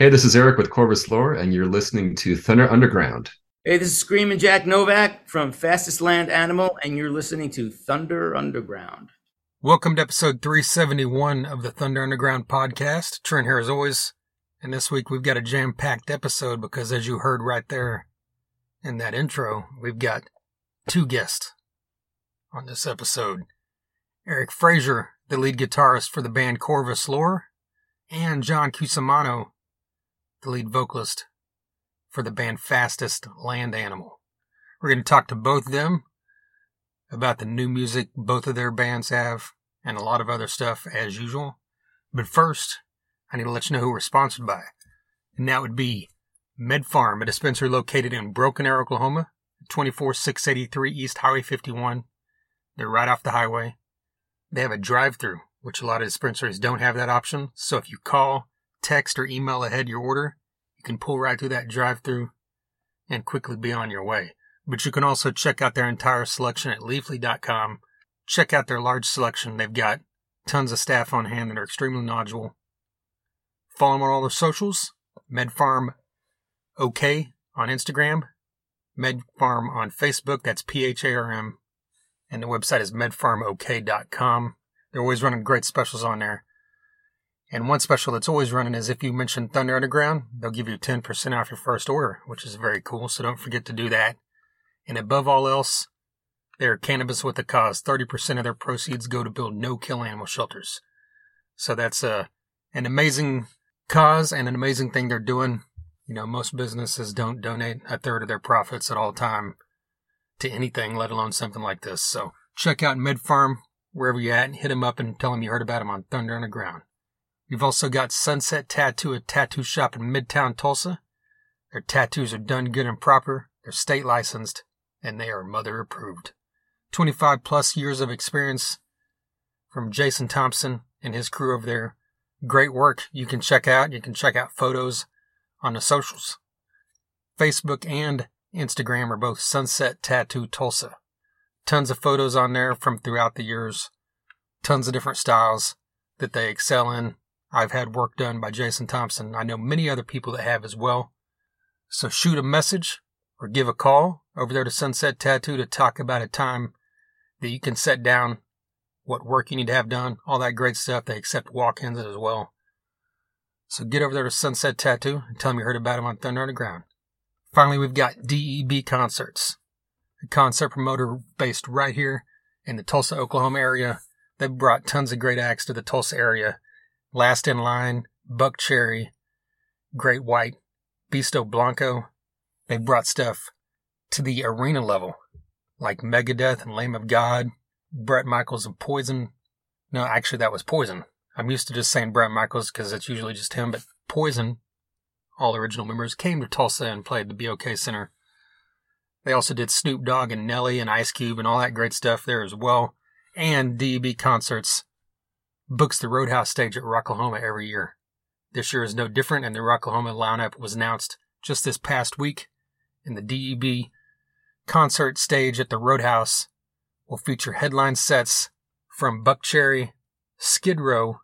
Hey, this is Eric with Corvus Lore, and you're listening to Thunder Underground. Hey, this is Screaming Jack Novak from Fastest Land Animal, and you're listening to Thunder Underground. Welcome to episode 371 of the Thunder Underground podcast. Trent here as always. And this week we've got a jam packed episode because, as you heard right there in that intro, we've got two guests on this episode Eric Fraser, the lead guitarist for the band Corvus Lore, and John Cusimano, the lead vocalist for the band Fastest Land Animal. We're going to talk to both of them about the new music both of their bands have and a lot of other stuff as usual. But first, I need to let you know who we're sponsored by. And that would be Med Pharm, a dispensary located in Broken Arrow, Oklahoma, 24683 East Highway 51. They're right off the highway. They have a drive through, which a lot of dispensaries don't have that option. So if you call, text, or email ahead your order, you can pull right through that drive through and quickly be on your way. But you can also check out their entire selection at leafly.com. Check out their large selection. They've got tons of staff on hand that are extremely knowledgeable. Follow them on all their socials. Med Pharm OK on Instagram. Med Pharm on Facebook. That's P H A R M. And the website is medpharmok.com. They're always running great specials on there. And one special that's always running is if you mention Thunder Underground, they'll give you 10% off your first order, which is very cool. So don't forget to do that. And above all else, they're cannabis with a cause. 30% of their proceeds go to build no-kill animal shelters. So that's a, uh, an amazing cause and an amazing thing they're doing. You know, most businesses don't donate a third of their profits at all time to anything, let alone something like this. So check out Med Pharm wherever you're at and hit them up and tell them you heard about them on Thunder Underground. We've also got Sunset Tattoo, a tattoo shop in Midtown Tulsa. Their tattoos are done good and proper. They're state licensed and they are mother approved. 25 plus years of experience from Jason Thompson and his crew over there. Great work you can check out. You can check out photos on the socials. Facebook and Instagram are both Sunset Tattoo Tulsa. Tons of photos on there from throughout the years. Tons of different styles that they excel in. I've had work done by Jason Thompson. I know many other people that have as well. So shoot a message or give a call over there to Sunset Tattoo to talk about a time that you can set down what work you need to have done, all that great stuff. They accept walk-ins as well. So get over there to Sunset Tattoo and tell them you heard about them on Thunder Underground. Finally, we've got DEB Concerts, a concert promoter based right here in the Tulsa, Oklahoma area. They've brought tons of great acts to the Tulsa area. Last in Line, Buckcherry, Great White, Beasto Blanco. They've brought stuff to the arena level, like Megadeth and Lamb of God, Bret Michaels and Poison. No, actually, that was Poison. I'm used to just saying Bret Michaels because it's usually just him, but Poison, all original members, came to Tulsa and played the BOK Center. They also did Snoop Dogg and Nelly and Ice Cube and all that great stuff there as well. And DEB concerts books the Roadhouse stage at Rocklahoma every year. This year is no different, and the Rocklahoma lineup was announced just this past week. And the DEB concert stage at the Roadhouse will feature headline sets from Buckcherry, Skid Row,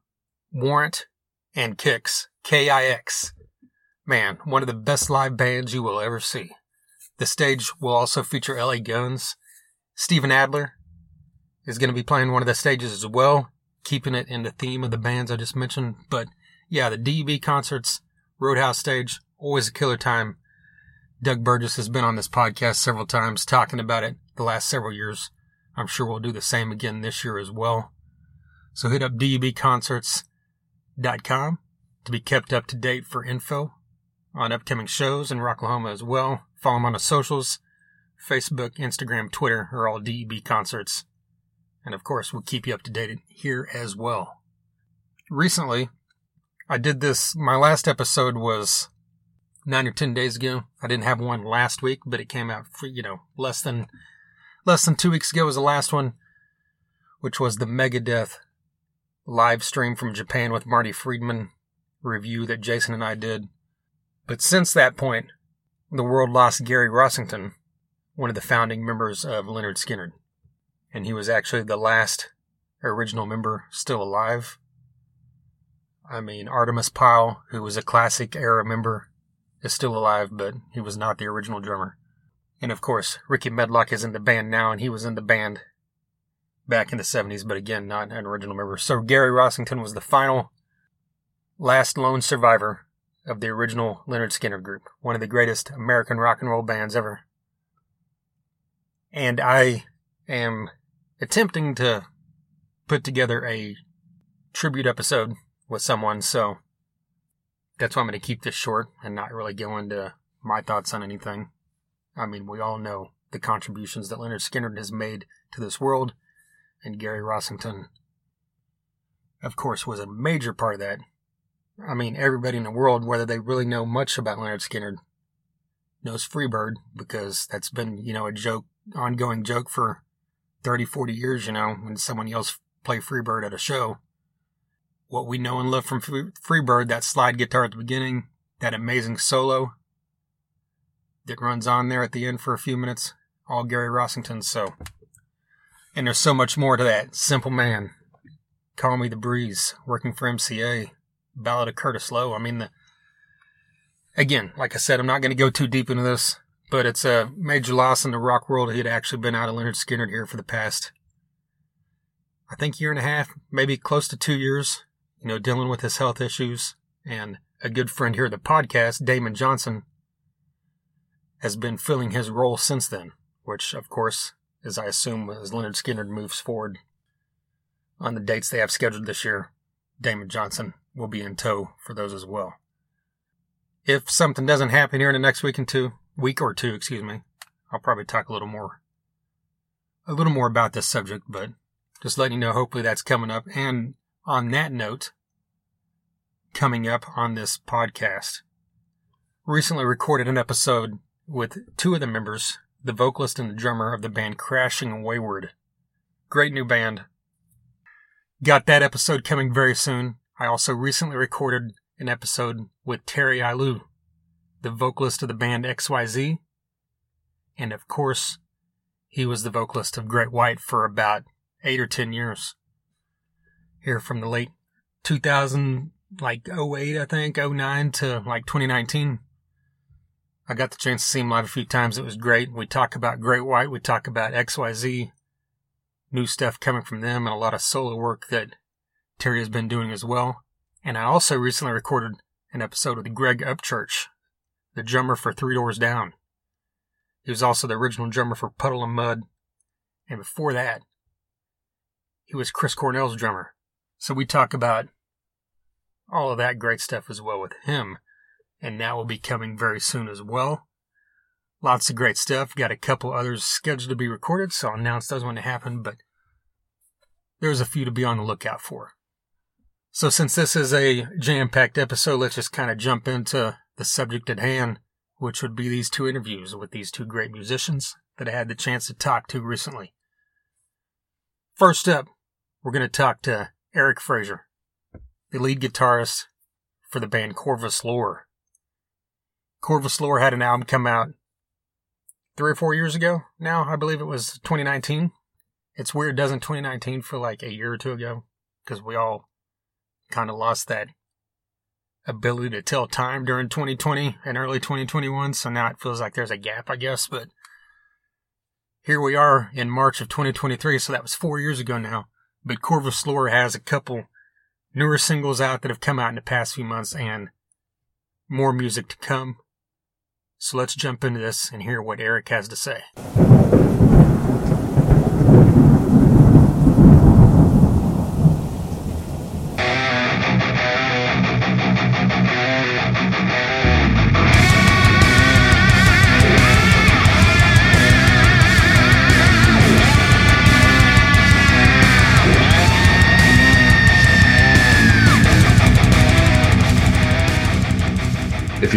Warrant, and Kix, K-I-X. Man, one of the best live bands you will ever see. The stage will also feature LA Guns. Steven Adler is going to be playing one of the stages as well, keeping it in the theme of the bands I just mentioned. But yeah, the DEB concerts, Roadhouse stage, always a killer time. Doug Burgess has been on this podcast several times talking about it the last several years. I'm sure we'll do the same again this year as well. So hit up debconcerts.com to be kept up to date for info on upcoming shows in Rocklahoma as well. Follow them on the socials. Facebook, Instagram, Twitter are all DEB concerts. And of course, we'll keep you up to date here as well. Recently, I did this. My last episode was nine or ten days ago. I didn't have one last week, but it came out for, you know, less than, less than two weeks ago was the last one, which was the Megadeth live stream from Japan with Marty Friedman review that Jason and I did. But since that point, the world lost Gary Rossington, one of the founding members of Lynyrd Skynyrd and he was actually the last original member still alive. I mean, Artimus Pyle, who was a classic era member, is still alive, but he was not the original drummer. And of course, Rickey Medlocke is in the band now, and he was in the band back in the 70s, but again, not an original member. So Gary Rossington was the final, last lone survivor of the original Lynyrd Skynyrd group, one of the greatest American rock and roll bands ever. And I am attempting to put together a tribute episode with someone, so that's why I'm going to keep this short and not really go into my thoughts on anything. I mean, we all know the contributions that Lynyrd Skynyrd has made to this world, and Gary Rossington, of course, was a major part of that. I mean, everybody in the world, whether they really know much about Lynyrd Skynyrd, knows Freebird because that's been, you know, a joke, ongoing joke for 30, 40 years, you know, when someone yells play Freebird at a show. What we know and love from Freebird, that slide guitar at the beginning, that amazing solo that runs on there at the end for a few minutes, all Gary Rossington. So, and there's so much more to that. Simple Man, Call Me the Breeze, working for MCA, Ballad of Curtis Loew. I mean, the, again, like I said, I'm not going to go too deep into this, but it's uh, a major loss in the rock world. He had actually been out of Lynyrd Skynyrd here for the past, I think, year and a half, maybe close to two years, you know, dealing with his health issues. And a good friend here at the podcast, Damon Johnson, has been filling his role since then, which, of course, as I assume, as Lynyrd Skynyrd moves forward on the dates they have scheduled this year, Damon Johnson will be in tow for those as well. If something doesn't happen here in the next week and two, week or two, excuse me, I'll probably talk a little more, a little more about this subject, but just letting you know, hopefully that's coming up. And on that note, coming up on this podcast, recently recorded an episode with two of the members, the vocalist and the drummer of the band Crashing Wayward. Great new band. Got that episode coming very soon. I also recently recorded an episode with Terry Ilous, the vocalist of the band XYZ. And of course, he was the vocalist of Great White for about eight or ten years. Here from the late 2000, like 08, I think, 09 to like 2019. I got the chance to see him live a few times. It was great. We talk about Great White. We talk about XYZ, new stuff coming from them, and a lot of solo work that Terry has been doing as well. And I also recently recorded an episode with Greg Upchurch, the drummer for Three Doors Down. He was also the original drummer for Puddle of Mudd. And before that, he was Chris Cornell's drummer. So we talk about all of that great stuff as well with him. And that will be coming very soon as well. Lots of great stuff. Got a couple others scheduled to be recorded, so I'll announce those when they happen, but there's a few to be on the lookout for. So since this is a jam-packed episode, let's just kind of jump into the subject at hand, which would be these two interviews with these two great musicians that I had the chance to talk to recently. First up, we're going to talk to Eric Fraser, the lead guitarist for the band Corvus Lore. Corvus Lore had an album come out three or four years ago now. I believe it was 2019. It's weird, doesn't 2019 feel like a year or two ago? Because we all kind of lost that ability to tell time during 2020 and early 2021. So now it feels like there's a gap, I guess. But here we are in March of 2023. So that was four years ago now. But Corvus Lore has a couple newer singles out that have come out in the past few months and more music to come. So let's jump into this and hear what Eric has to say.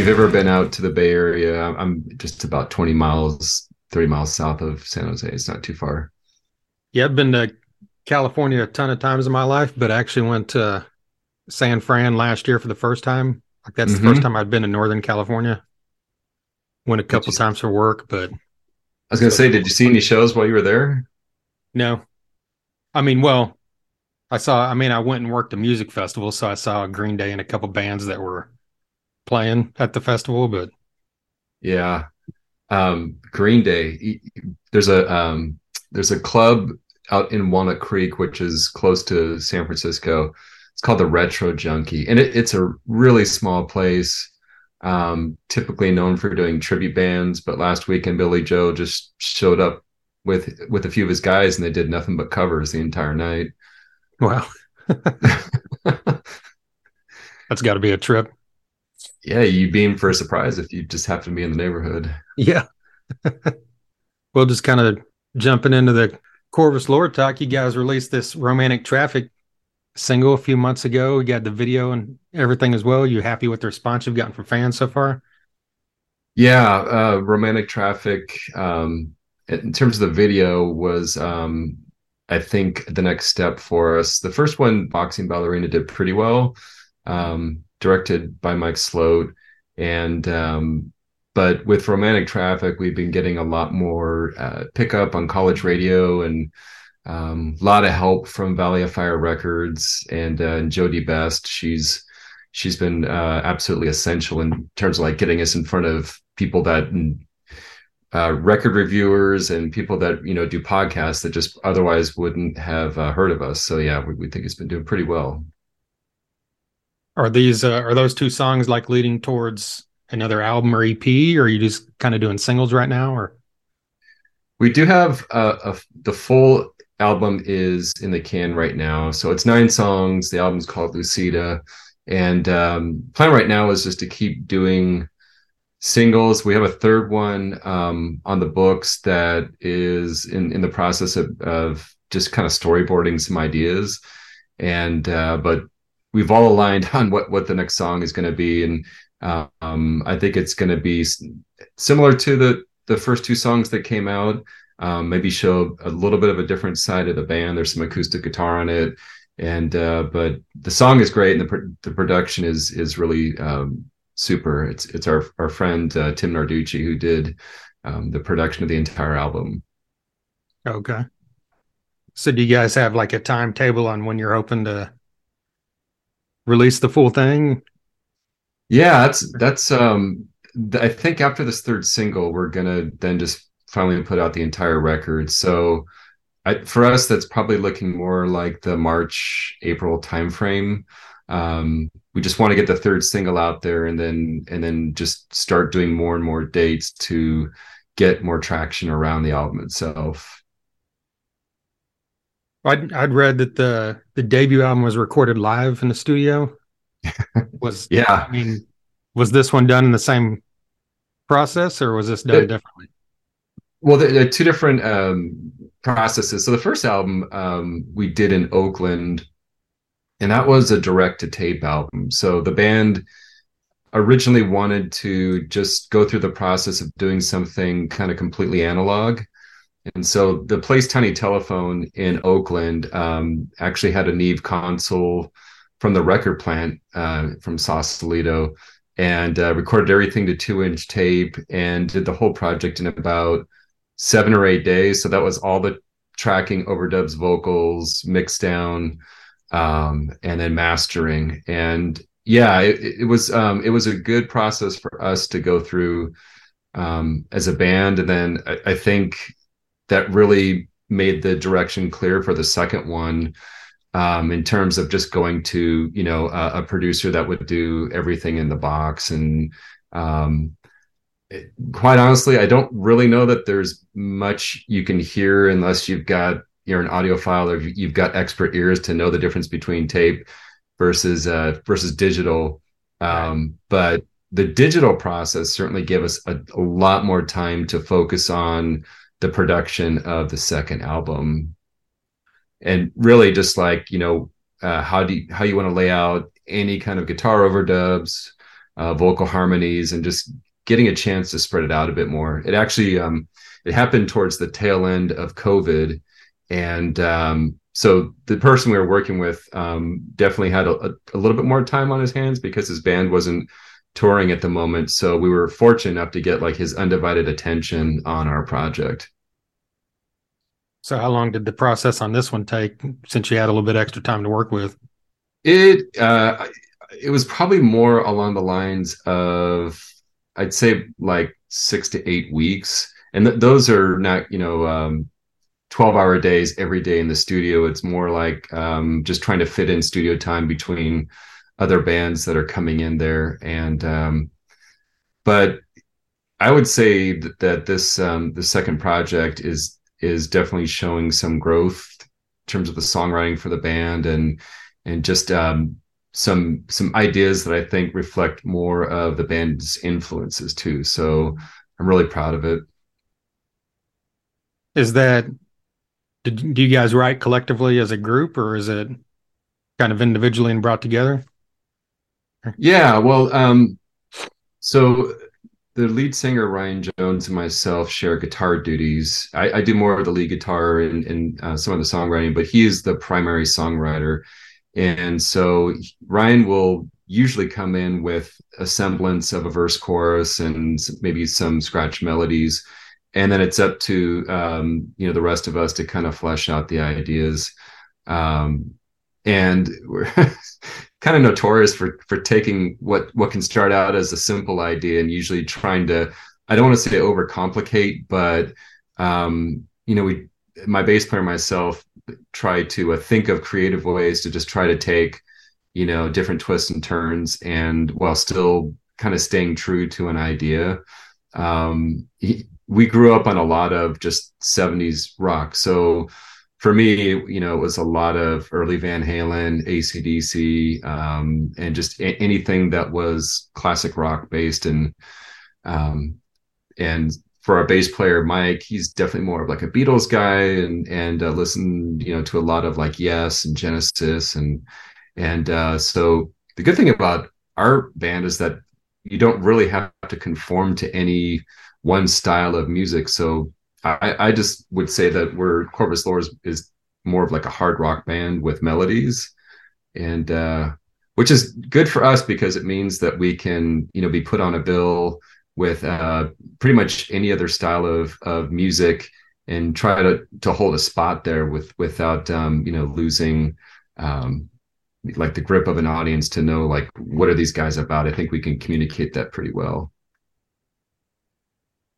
You've ever been out to the Bay Area, I'm just about 20 miles, 30 miles south of San Jose. It's not too far. Yeah, I've been to California a ton of times in my life, but I actually went to San Fran last year for the first time. Like that's mm-hmm. the first time I'd been in Northern California. Went a couple times for work, but I was gonna so, say, did you see any shows while you were there? No. I mean, well, I saw. I mean, I went and worked a music festival, so I saw Green Day and a couple bands that were playing at the festival. But yeah, um, Green Day. There's a um, there's a club out in Walnut Creek, which is close to San Francisco. It's called the Retro Junkie, and it, it's a really small place. Um, typically known for doing tribute bands, but last weekend Billie Joe just showed up with with a few of his guys, and they did nothing but covers the entire night. Wow, that's got to be a trip. Yeah, you'd beam for a surprise if you just happen to be in the neighborhood. Yeah. well, just kind of jumping into the Corvus Lore talk, you guys released this romantic traffic single a few months ago. You got the video and everything as well. You happy with the response you've gotten from fans so far? Yeah, uh, romantic traffic. Um, in terms of the video, was um, I think the next step for us. The first one, boxing ballerina, did pretty well. Um, directed by Mike Sloat, and um, but with romantic traffic we've been getting a lot more uh, pickup on college radio and um, a lot of help from valley of fire records and, uh, and jody best. She's she's been uh, absolutely essential in terms of like getting us in front of people that uh, record reviewers and people that you know do podcasts that just otherwise wouldn't have uh, heard of us. So yeah we, we think it's been doing pretty well are these uh, are those two songs like leading towards another album or EP, or are you just kind of doing singles right now? Or we do have a, a, the full album is in the can right now, so it's nine songs. The album's called Lucida, and um, plan right now is just to keep doing singles. We have a third one um, on the books that is in in the process of, of just kind of storyboarding some ideas, and uh, but we've all aligned on what what the next song is going to be and um, I think it's going to be similar to the the first two songs that came out. Um, maybe show a little bit of a different side of the band. There's some acoustic guitar on it, and uh, but the song is great, and the the production is is really um, super. It's it's our our friend uh, Tim Narducci who did um, the production of the entire album. Okay. So do you guys have like a timetable on when you're hoping to release the full thing? Yeah, that's that's um I think after this third single, we're gonna then just finally put out the entire record. So I, for us, that's probably looking more like the March April timeframe. Um, we just want to get the third single out there, and then and then just start doing more and more dates to get more traction around the album itself. I'd I'd read that the the debut album was recorded live in the studio was yeah. I mean, was this one done in the same process, or was this done it, differently? Well, there are two different um, processes. So the first album um, we did in Oakland, and that was a direct to tape album. So the band originally wanted to just go through the process of doing something kind of completely analog. And so the place Tiny Telephone in Oakland um, actually had a Neve console from the record plant uh, from Sausalito and uh, recorded everything to two inch tape and did the whole project in about seven or eight days. So that was all the tracking, overdubs, vocals, mix down, um, and then mastering. And yeah, it, it was um, it was a good process for us to go through um, as a band. And then I, I think that really made the direction clear for the second one um, in terms of just going to you know a, a, producer that would do everything in the box. And um, it, quite honestly i don't really know that there's much you can hear unless you've got you're an audiophile or you've got expert ears to know the difference between tape versus uh, versus digital. Um, but the digital process certainly gave us a, a lot more time to focus on the production of the second album and really just like you know uh, how do you, how you want to lay out any kind of guitar overdubs, uh, vocal harmonies, and just getting a chance to spread it out a bit more. It actually um, it happened towards the tail end of COVID, and um, so the person we were working with um, definitely had a, a, little bit more time on his hands because his band wasn't touring at the moment. So we were fortunate enough to get like his undivided attention on our project. So, how long did the process on this one take since you had a little bit extra time to work with? It uh, it was probably more along the lines of I'd say like six to eight weeks, and th- those are not you know um, 12 hour days every day in the studio. It's more like um, just trying to fit in studio time between other bands that are coming in there. And, um, but I would say that, that this, um, the second project is, is definitely showing some growth in terms of the songwriting for the band and, and just, um, some, some ideas that I think reflect more of the band's influences too. So I'm really proud of it. Is that do you guys write collectively as a group or is it kind of individually and brought together? Yeah, well, um, so the lead singer Ryan Jones and myself share guitar duties. I, I do more of the lead guitar and, and uh, some of the songwriting, but he is the primary songwriter. And so Ryan will usually come in with a semblance of a verse chorus and maybe some scratch melodies and then it's up to um, you know the rest of us to kind of flesh out the ideas um, and we're kind of notorious for for taking what what can start out as a simple idea and usually trying to i don't want to say overcomplicate but um, you know we my bass player myself try to uh, think of creative ways to just try to take you know different twists and turns and while still kind of staying true to an idea um, he, we grew up on a lot of just 70s rock. So for me, you know, it was a lot of early Van Halen, ACDC, um, and just a- anything that was classic rock based. And, um, and for our bass player, Mike, he's definitely more of like a Beatles guy and, and, uh, listened, you know, to a lot of like Yes and Genesis. And, and, uh, so the good thing about our band is that you don't really have to conform to any, one style of music. So I, I just would say that we're Corvus Loris is more of like a hard rock band with melodies, and uh, which is good for us because it means that we can you know be put on a bill with uh, pretty much any other style of of music and try to to hold a spot there with without um, you know losing um, like the grip of an audience to know like what are these guys about. I think we can communicate that pretty well.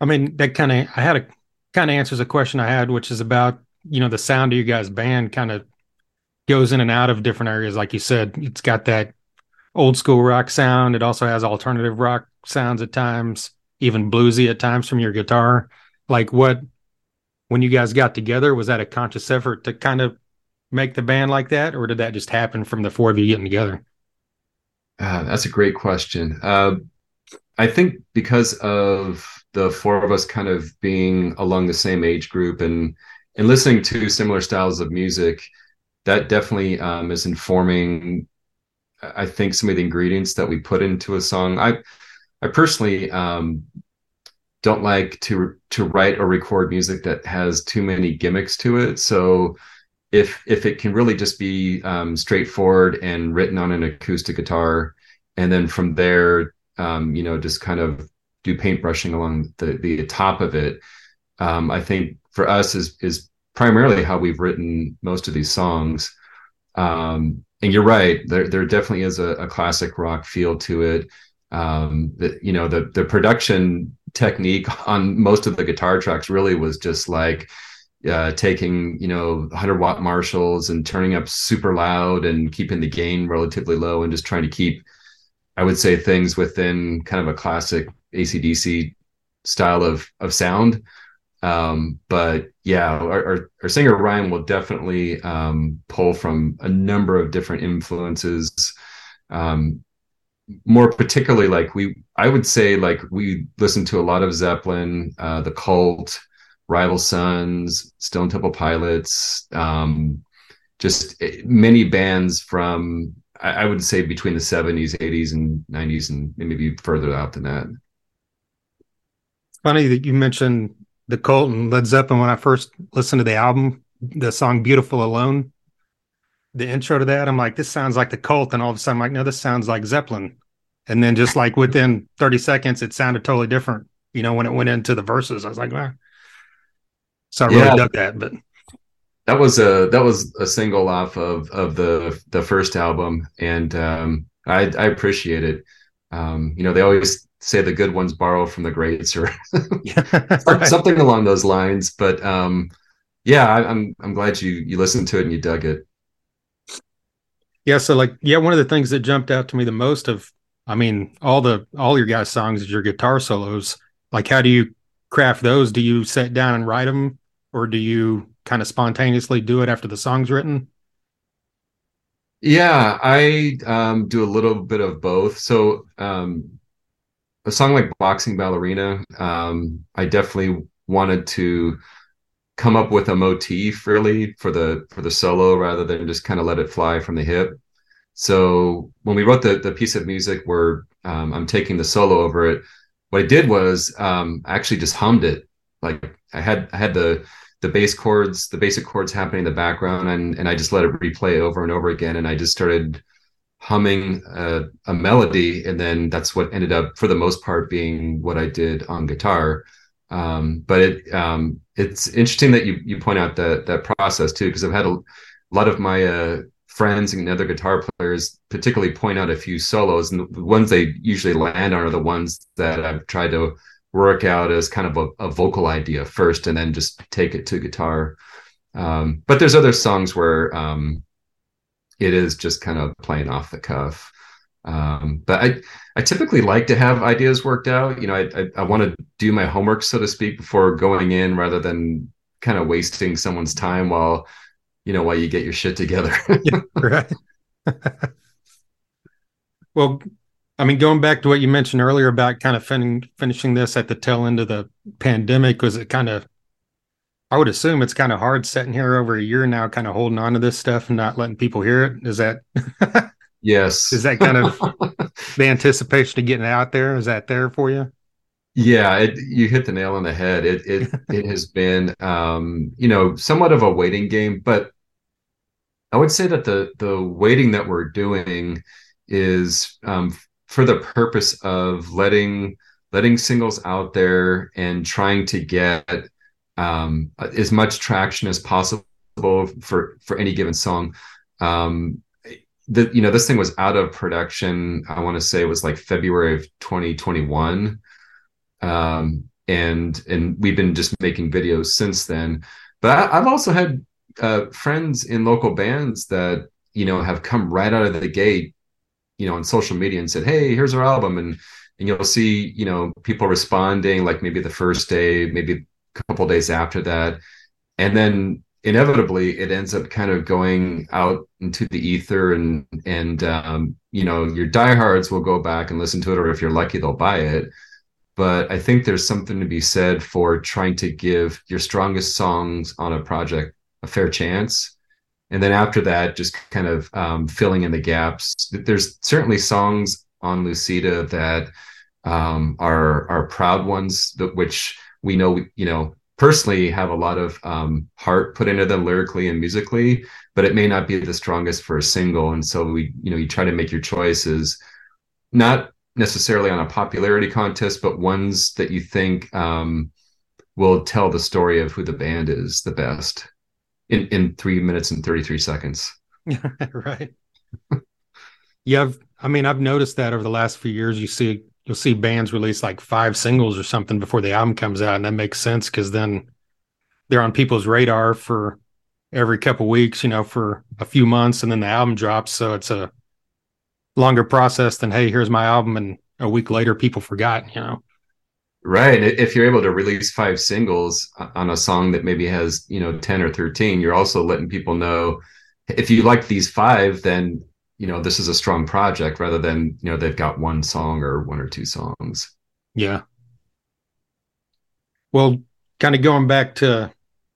I mean, that kind of I had a kind of answers a question I had, which is about you know the sound of you guys' band kind of goes in and out of different areas. Like you said, it's got that old school rock sound. It also has alternative rock sounds at times, even bluesy at times from your guitar. Like what when you guys got together, was that a conscious effort to kind of make the band like that, or did that just happen from the four of you getting together? Uh, that's a great question. Uh, I think because of the four of us kind of being along the same age group and and listening to similar styles of music that definitely um, is informing i think some of the ingredients that we put into a song. I i personally um, don't like to to write or record music that has too many gimmicks to it. So if if it can really just be um, straightforward and written on an acoustic guitar and then from there um, you know just kind of do paintbrushing along the the top of it. Um, I think for us is is primarily how we've written most of these songs. Um, and you're right, there there definitely is a, a classic rock feel to it. Um, the, you know the the production technique on most of the guitar tracks really was just like uh, taking you know 100 watt Marshalls and turning up super loud and keeping the gain relatively low and just trying to keep I would say things within kind of a classic ACDC style of of sound. Um, but yeah, our, our, our, singer Ryan will definitely um, pull from a number of different influences. Um, more particularly, like we, I would say, like we listen to a lot of Zeppelin, uh, the Cult, Rival Sons, Stone Temple Pilots, um, just eh, many bands from I, would say between the 70s, 80s, and 90s, and maybe further out than that funny that you mentioned the Cult and Led Zeppelin. When I first listened to the album, the song "Beautiful Alone," the intro to that, I'm like, this sounds like the Cult, and all of a sudden, I'm like, no, this sounds like Zeppelin. And then just like within 30 seconds, it sounded totally different. You know, when it went into the verses, I was like, wow. So I really yeah. dug that. But that was a that was a single off of of the the first album, and um, I I appreciate it. Um, you know, they always say the good ones borrow from the greats, or right. something along those lines. But um, yeah, I, I'm I'm glad you you listened to it and you dug it. Yeah, so like yeah, one of the things that jumped out to me the most of I mean, all the all your guys' songs is your guitar solos. Like how do you craft those? Do you sit down and write them or do you kind of spontaneously do it after the song's written? Yeah, I um, do a little bit of both. So um, a song like Boxing Ballerina, um, I definitely wanted to come up with a motif really for the for the solo rather than just kind of let it fly from the hip. So when we wrote the the piece of music where um, I'm taking the solo over it, what I did was um, I actually just hummed it. Like I had I had the the bass chords, the basic chords happening in the background, and and I just let it replay over and over again, and I just started humming a, a melody, and then that's what ended up, for the most part, being what I did on guitar. Um, but it um, it's interesting that you you point out that that process too, because I've had a, a, lot of my uh, friends and other guitar players particularly point out a few solos, and the ones they usually land on are the ones that I've tried to work out as kind of a, a vocal idea first and then just take it to guitar. Um, but there's other songs where um, it is just kind of playing off the cuff. Um, but I, I typically like to have ideas worked out. You know, I, I, I want to do my homework, so to speak, before going in, rather than kind of wasting someone's time while, you know, while you get your shit together. yeah, right. well, I mean, going back to what you mentioned earlier about kind of fin- finishing this at the tail end of the pandemic, was it kind of, I would assume it's kind of hard sitting here over a year now, kind of holding on to this stuff and not letting people hear it. Is that, yes. Is that kind of the anticipation of getting it out there? Is that there for you? Yeah, it, you hit the nail on the head. It it it has been um, you know somewhat of a waiting game, but I would say that the the waiting that we're doing is um, for the purpose of letting letting singles out there and trying to get um, as much traction as possible for for any given song. Um, the you know this thing was out of production. I want to say it was like February of 2021, um, and and we've been just making videos since then. But I, have also had uh, friends in local bands that you know have come right out of the gate you know on social media and said hey here's our album and and you'll see you know people responding like maybe the first day maybe couple days after that. And then inevitably it ends up kind of going out into the ether and and um, you know your diehards will go back and listen to it or if you're lucky they'll buy it. But i think there's something to be said for trying to give your strongest songs on a project a fair chance. And then after that just kind of um, filling in the gaps. There's certainly songs on lucida that um, are are proud ones that which we know you know personally have a lot of um, heart put into them lyrically and musically but it may not be the strongest for a single. And so we you know you try to make your choices not necessarily on a popularity contest but ones that you think um, will tell the story of who the band is the best in in three minutes and 33 seconds. Right. Yeah I've, i mean i've noticed that over the last few years you see you'll see bands release like five singles or something before the album comes out and that makes sense because then they're on people's radar for every couple weeks you know for a few months and then the album drops so it's a longer process than hey here's my album and a week later people forgot you know Right. If you're able to release five singles on a song that maybe has, you know, 10 or 13, you're also letting people know if you like these five, then, you know, this is a strong project rather than, you know, they've got one song or one or two songs. Yeah. Well, kind of going back to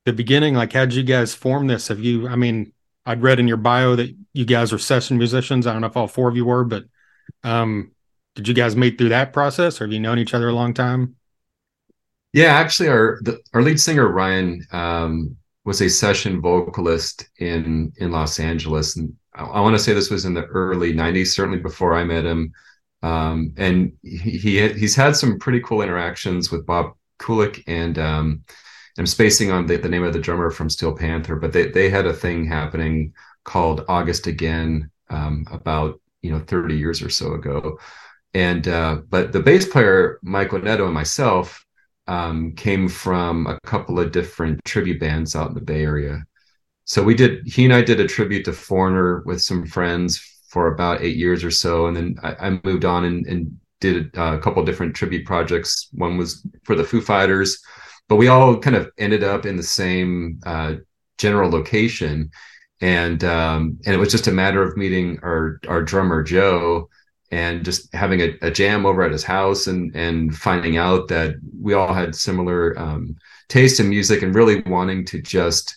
the beginning, like, how'd you guys form this? Have you, I mean, I'd read in your bio that you guys are session musicians. I don't know if all four of you were, but um, did you guys meet through that process or have you known each other a long time yeah actually our the, our lead singer ryan um, was a session vocalist in in los angeles and i, I want to say this was in the early 90s certainly before i met him um, and he, he he's had some pretty cool interactions with bob kulick and um, I'm spacing on the, the name of the drummer from Steel Panther, but they they had a thing happening called August Again um, about you know 30 years or so ago, and uh, but the bass player Mike Oneto and myself um, came from a couple of different tribute bands out in the Bay Area. So we did he and I did a tribute to Foreigner with some friends for about eight years or so, and then I, I moved on and, and did a couple different tribute projects. One was for the Foo Fighters, but we all kind of ended up in the same uh, general location, and um, and it was just a matter of meeting our our drummer Joe and just having a, a jam over at his house and and finding out that we all had similar um, taste in music and really wanting to just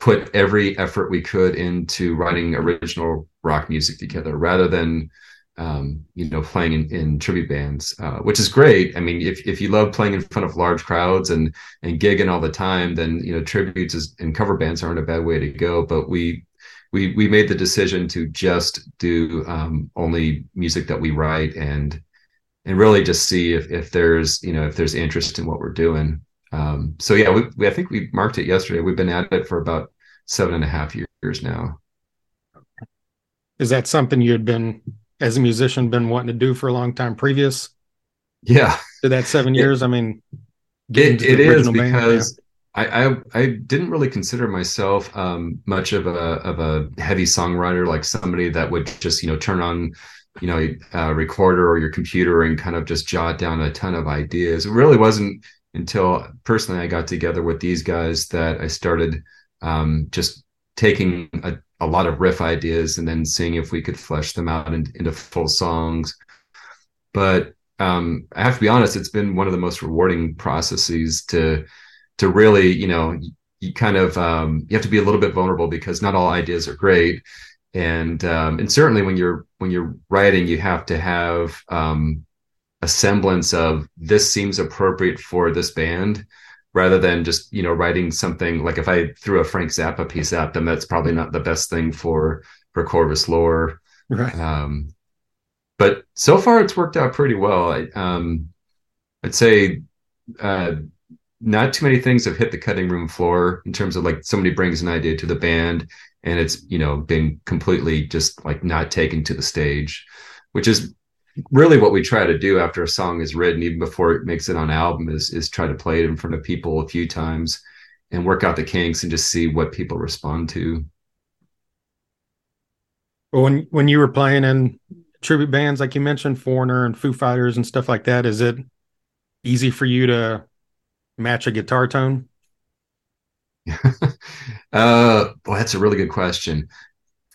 put every effort we could into writing original rock music together rather than um, you know playing in, in tribute bands uh, which is great. I mean if, if you love playing in front of large crowds and and gigging all the time then you know tributes is, and cover bands aren't a bad way to go but we we we made the decision to just do um, only music that we write and and really just see if if there's you know if there's interest in what we're doing um, so yeah we, we, i think we marked it yesterday we've been at it for about seven and a half years now is that something you had been, as a musician, been wanting to do for a long time previous? Yeah, to that seven years. It, I mean, it, it is because band, yeah. I, I, I didn't really consider myself um, much of a of a heavy songwriter, like somebody that would just you know turn on you know a recorder or your computer and kind of just jot down a ton of ideas. It really wasn't until personally I got together with these guys that I started um, just taking a a lot of riff ideas and then seeing if we could flesh them out in, into full songs. But um, I have to be honest, it's been one of the most rewarding processes to to really, you know, you kind of um, you have to be a little bit vulnerable because not all ideas are great, and um, and certainly when you're when you're writing, you have to have um, a semblance of this seems appropriate for this band rather than just you know writing something like if I threw a Frank Zappa piece at them, that's probably not the best thing for for Corvus lore. Right. Um, but so far it's worked out pretty well. I, um, I'd say uh, not too many things have hit the cutting room floor in terms of like somebody brings an idea to the band and it's you know been completely just like not taken to the stage, which is really what we try to do after a song is written, even before it makes it on album, is is try to play it in front of people a few times and work out the kinks and just see what people respond to. Well, when when you were playing in tribute bands, like you mentioned, Foreigner and Foo Fighters and stuff like that, is it easy for you to match a guitar tone? uh, well, that's a really good question.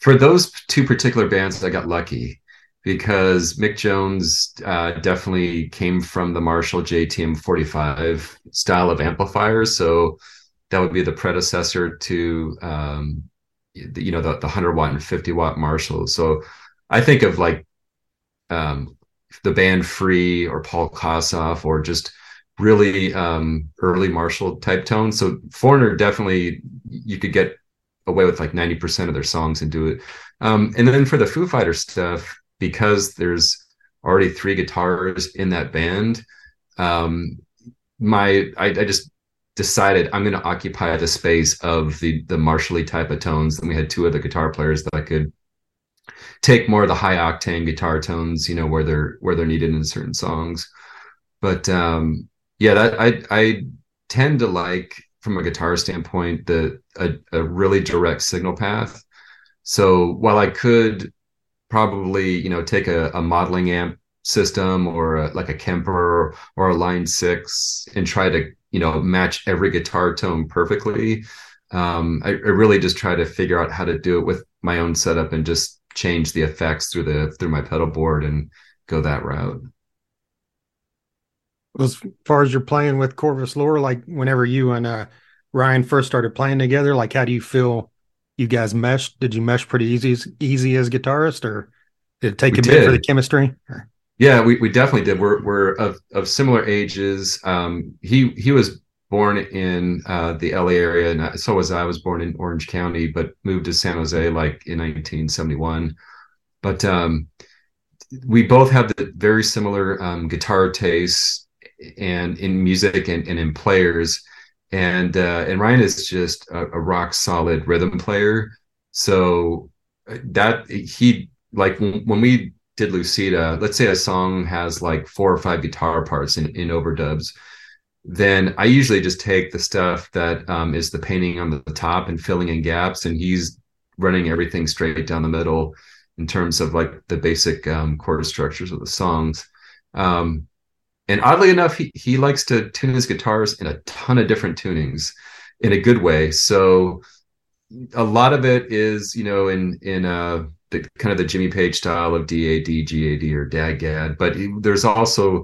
For those two particular bands, I got lucky because Mick Jones uh, definitely came from the Marshall JTM 45 style of amplifiers. So that would be the predecessor to, um, you know, the, the 100 watt and 50 watt Marshall. So I think of like um, the band Free or Paul Kossoff or just really um, early Marshall type tones. So Foreigner definitely, you could get away with like 90% of their songs and do it. Um, and then for the Foo Fighter stuff, because there's already three guitars in that band um my I, I just decided i'm going to occupy the space of the the marshally type of tones. And we had two other guitar players that i could take more of the high octane guitar tones you know where they're where they're needed in certain songs. But um yeah that i i tend to like from a guitar standpoint the a, a really direct signal path. So while i could probably you know take a, a modeling amp system or a, like a Kemper or a Line Six and try to you know match every guitar tone perfectly. Um, I, I, really just try to figure out how to do it with my own setup and just change the effects through the through my pedal board and go that route. As far as you're playing with Corvus Lore, like whenever you and uh, Ryan first started playing together, like how do you feel you guys meshed? Did you mesh pretty easy as easy as guitarist, or did it take we a did. bit for the chemistry? Yeah, we, we definitely did. We're we're of, of similar ages. Um, he he was born in uh, the LA area, and so was I. I was born in Orange County, but moved to San Jose like in 1971. But um, we both have the very similar um, guitar tastes and in music and, and in players and uh, and Ryan is just a, a rock solid rhythm player. So uh, that he like when we did Lucida, let's say a song has like four or five guitar parts in, in overdubs, then I usually just take the stuff that um, is the painting on the top and filling in gaps, and he's running everything straight down the middle in terms of like the basic um, chord structures of the songs. Um, and oddly enough, he, he likes to tune his guitars in a ton of different tunings in a good way. So a lot of it is, you know, in in uh, the kind of the Jimmy Page style of DAD, GAD, or DAGAD. But he, there's also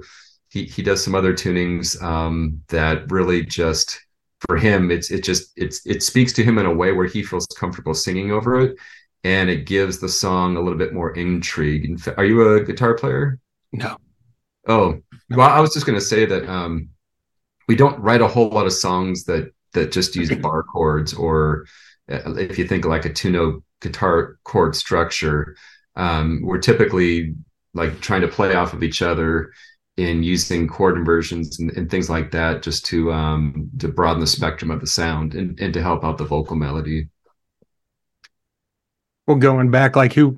he he does some other tunings um, that really just for him it's it just it's it speaks to him in a way where he feels comfortable singing over it and it gives the song a little bit more intrigue. Are you a guitar player? No. Oh, well, I was just going to say that um, we don't write a whole lot of songs that that just use bar chords, or uh, if you think like a two-note guitar chord structure, um, we're typically like trying to play off of each other in using chord inversions and, and things like that, just to um, to broaden the spectrum of the sound and, and to help out the vocal melody. Well, going back, like who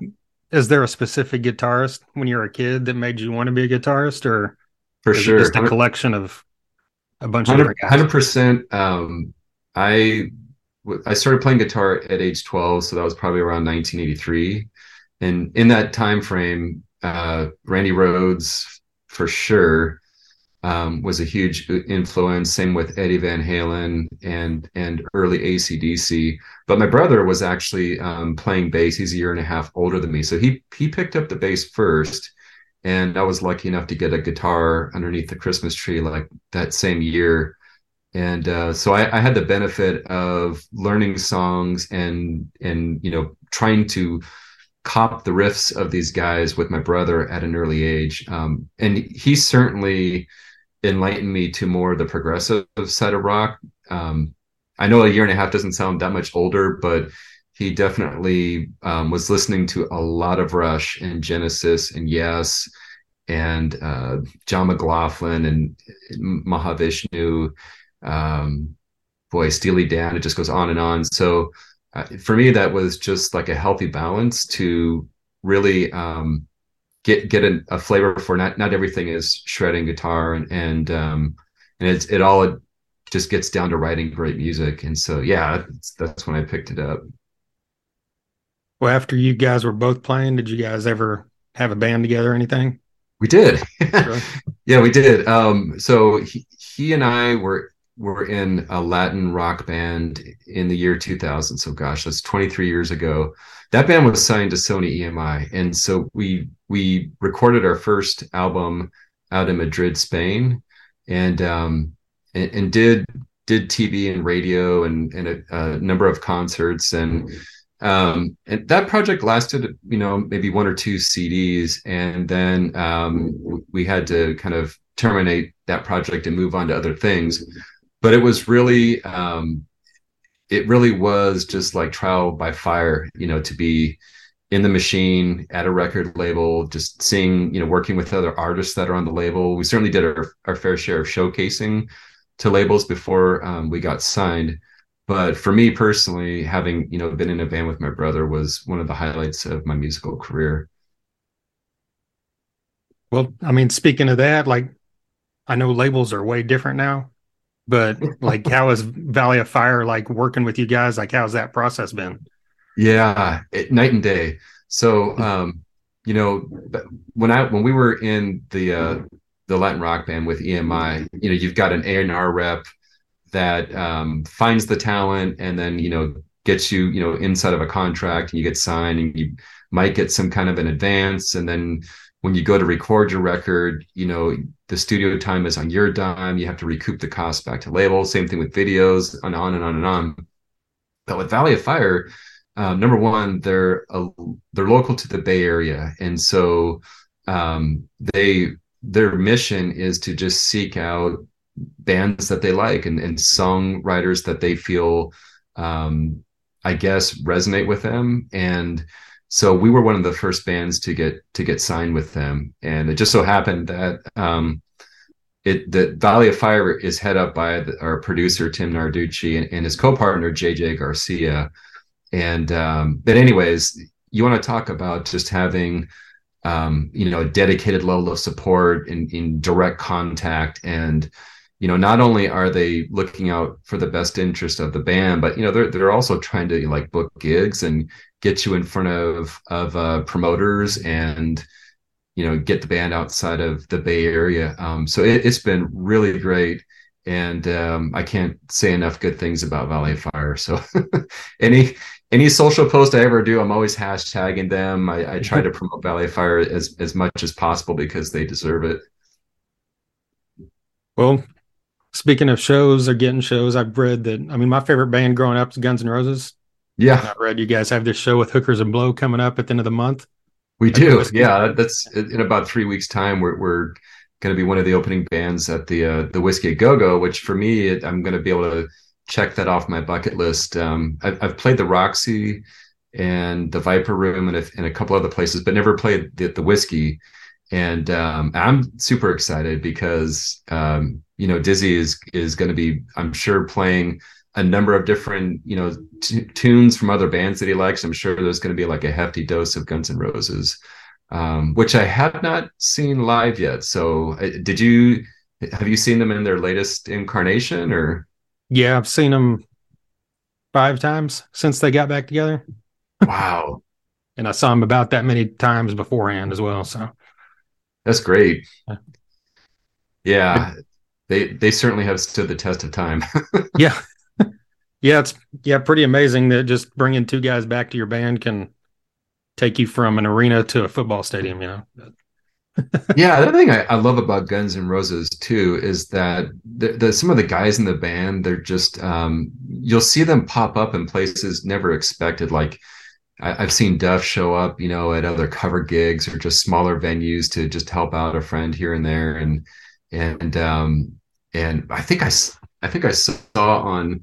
is there a specific guitarist when you were a kid that made you want to be a guitarist, or for sure just a collection of a bunch of hundred percent. Um, I I started playing guitar at age twelve, so that was probably around 1983, and in that time frame, uh, Randy Rhoads for sure um, was a huge influence. Same with Eddie Van Halen and and early ACDC. But my brother was actually um, playing bass. He's a year and a half older than me, so he he picked up the bass first, and I was lucky enough to get a guitar underneath the Christmas tree like that same year. And uh, so I, I had the benefit of learning songs and and you know trying to cop the riffs of these guys with my brother at an early age. Um, and he certainly enlightened me to more of the progressive side of rock. Um, I know a year and a half doesn't sound that much older, but he definitely um, was listening to a lot of Rush and Genesis and Yes and uh, John McLaughlin and Mahavishnu. Um, boy, Steely Dan, it just goes on and on. So uh, for me, that was just like a healthy balance to really um, get get a, a, flavor for not not everything is shredding guitar and and um and it's it all just gets down to writing great music and so yeah that's when i picked it up well after you guys were both playing did you guys ever have a band together or anything? We did. Yeah we did. Um so he, he and i were were in a latin rock band in the year 2000 so gosh that's 23 years ago. That band was signed to Sony EMI, and so we we recorded our first album out in Madrid, Spain, and um, and, and did did TV and radio and and a, a number of concerts. And um, and that project lasted you know maybe one or two CDs, and then um, we had to kind of terminate that project and move on to other things. But it was really um, it really was just like trial by fire, you know, to be in the machine at a record label, just seeing, you know, working with other artists that are on the label. We certainly did our, our fair share of showcasing to labels before um, we got signed. But for me personally, having, you know, been in a band with my brother was one of the highlights of my musical career. Well, I mean, speaking of that, like I know labels are way different now but like how is valley of fire like working with you guys? Like how's that process been? Yeah it, night and day. So um you know when i when we were in the uh the latin rock band with emi you know you've got an a&r rep that um finds the talent and then you know gets you you know inside of a contract and you get signed and you might get some kind of an advance and then when you go to record your record, you know, the studio time is on your dime. You have to recoup the cost back to label. Same thing with videos and on and on and on. But with Valley of Fire, um, number one, they're a, they're local to the Bay Area, and so um, they their mission is to just seek out bands that they like and, and songwriters that they feel, um, I guess, resonate with them and so we were one of the first bands to get to get signed with them and it just so happened that um, it the Valley of Fire is head up by the, our producer Tim Narducci and, and his co-partner JJ Garcia. And um, but anyways, you want to talk about just having um, you know a dedicated level of support in, in direct contact and you know not only are they looking out for the best interest of the band but you know they're they're also trying to like book gigs and get you in front of of uh, promoters and you know get the band outside of the bay area. Um, so it, has been really great. And um, i can't say enough good things about valley fire. So any any social post i ever do i'm always hashtagging them. I, I try to promote valley fire as, as much as possible because they deserve it. Well speaking of shows or getting shows i've read that i mean my favorite band growing up is guns n' roses yeah i read you guys have this show with hookers and blow coming up at the end of the month we do. Yeah, that's in about three weeks' time. We're we're going to be one of the opening bands at the uh, the Whiskey Go Go, which for me, it, I'm going to be able to check that off my bucket list. Um, I've, I've, played the Roxy and the Viper Room and a, and a couple other places, but never played the, the Whiskey. And um, I'm super excited because um, you know Dizzy is is going to be, I'm sure, playing a number of different you know t- tunes from other bands that he likes. I'm sure there's going to be like a hefty dose of guns N' roses um, which i have not seen live yet. So uh, did you have you seen them in their latest incarnation or? Yeah i've seen them five times since they got back together. Wow. And i saw them about that many times beforehand as well so that's great yeah they they certainly have stood the test of time yeah yeah, it's yeah, pretty amazing that just bringing two guys back to your band can take you from an arena to a football stadium. You know. yeah, the other thing I, I, love about Guns N' Roses too is that the, the, some of the guys in the band they're just um, you'll see them pop up in places never expected. Like I, have seen Duff show up, you know, at other cover gigs or just smaller venues to just help out a friend here and there, and and um, and I think I I think I saw on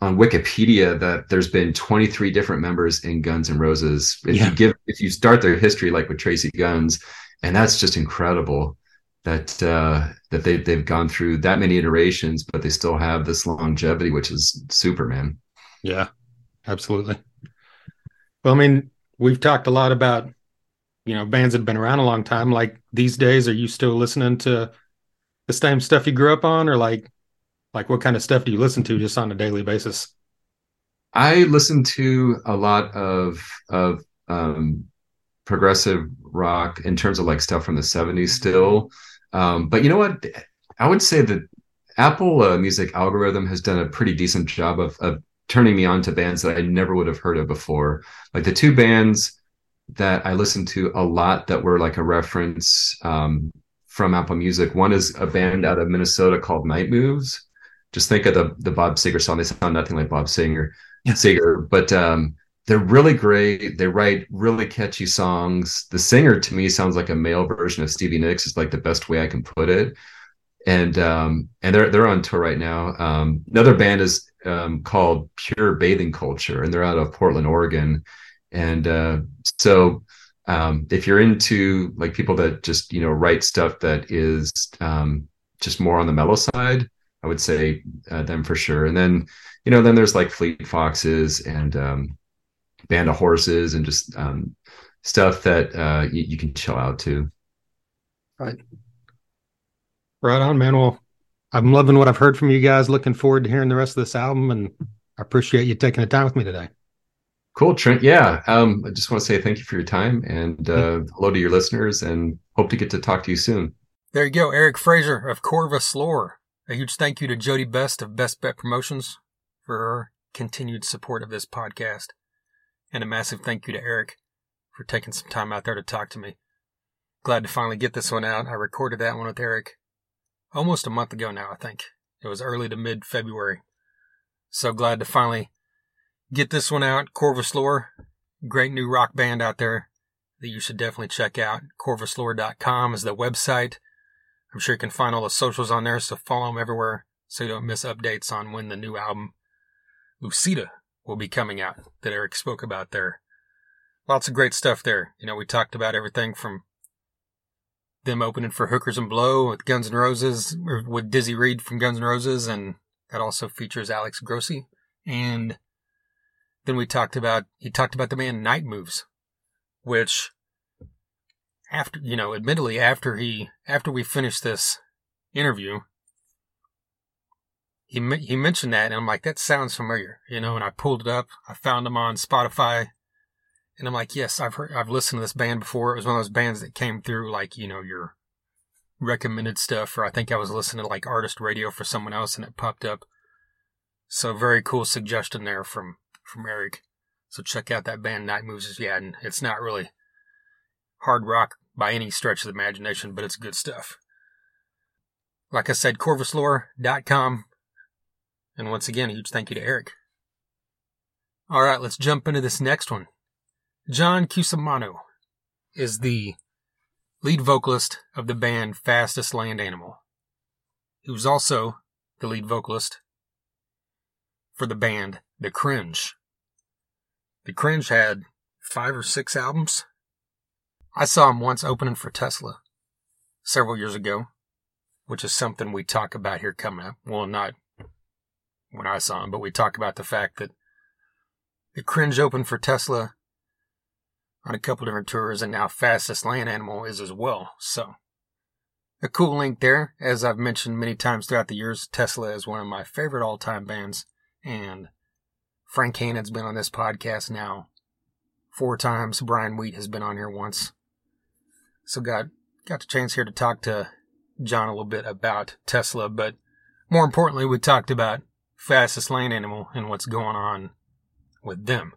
on Wikipedia that there's been 23 different members in Guns N' Roses. If yeah. you give if you start their history like with Tracii Guns, and that's just incredible that uh, that they they've gone through that many iterations, but they still have this longevity, which is Superman. Yeah, absolutely. Well, I mean, we've talked a lot about you know bands that have been around a long time. Like these days, are you still listening to the same stuff you grew up on, or like like, what kind of stuff do you listen to just on a daily basis? I listen to a lot of of um, progressive rock in terms of like stuff from the 70s still. Um, but you know what? I would say that Apple uh, Music algorithm has done a pretty decent job of, of turning me on to bands that I never would have heard of before. Like the two bands that I listened to a lot that were like a reference um, from Apple Music. One is a band out of Minnesota called Night Moves, just think of the the Bob Seger song. They sound nothing like Bob Singer, yeah. Seger, but um, they're really great. They write really catchy songs. The singer to me sounds like a male version of Stevie Nicks. Is like the best way I can put it. And um, and they're they're on tour right now. Um, another band is um, called Pure Bathing Culture, and they're out of Portland, Oregon. And uh, so um, if you're into like people that just you know write stuff that is um, just more on the mellow side, I would say uh, them for sure. And then, you know, then there's like Fleet Foxes and um, Band of Horses and just um, stuff that uh, you, can chill out to. Right. Right on, man. Well, I'm loving what I've heard from you guys. Looking forward to hearing the rest of this album, and I appreciate you taking the time with me today. Cool, Trent. Yeah, um, I just want to say thank you for your time and uh, hello to your listeners, and hope to get to talk to you soon. There you go, Eric Fraser of Corvus Lore. A huge thank you to Jody Best of Best Bet Promotions for her continued support of this podcast. And a massive thank you to Eric for taking some time out there to talk to me. Glad to finally get this one out. I recorded that one with Eric almost a month ago now, I think. It was early to mid February. So glad to finally get this one out. Corvus Lore, great new rock band out there that you should definitely check out. CorvusLore.com is the website. I'm sure you can find all the socials on there, so follow them everywhere so you don't miss updates on when the new album, Lucida, will be coming out that Eric spoke about there. Lots of great stuff there. You know, we talked about everything from them opening for Hookers and Blow with Guns N' Roses, or with Dizzy Reed from Guns N' Roses, and that also features Alex Grossi. And then we talked about he talked about the band Night Moves, which after you know, admittedly after he after we finished this interview, he he mentioned that, and I'm like, that sounds familiar, you know. And I pulled it up, I found him on Spotify, and I'm like, yes, I've heard, I've listened to this band before. It was one of those bands that came through like you know your recommended stuff, or I think I was listening to like artist radio for someone else, and it popped up. So very cool suggestion there from from Eric. So check out that band Night Moves. Yeah, and it's not really hard rock by any stretch of the imagination, but it's good stuff. Like I said, corvuslore.com. And once again, a huge thank you to Eric. All right, let's jump into this next one. John Cusimano is the lead vocalist of the band Fastest Land Animal. He was also the lead vocalist for the band The Cringe. The Cringe had five or six albums. I saw him once opening for Tesla several years ago, which is something we talk about here coming up. Well, not when I saw him, but we talk about the fact that The Cringe opened for Tesla on a couple different tours, and now Fastest Land Animal is as well. So, a cool link there. As I've mentioned many times throughout the years, Tesla is one of my favorite all time bands, and Frank Hannon's been on this podcast now four times. Brian Wheat has been on here once. So got got the chance here to talk to John a little bit about Tesla, but more importantly, we talked about Fastest Land Animal and what's going on with them.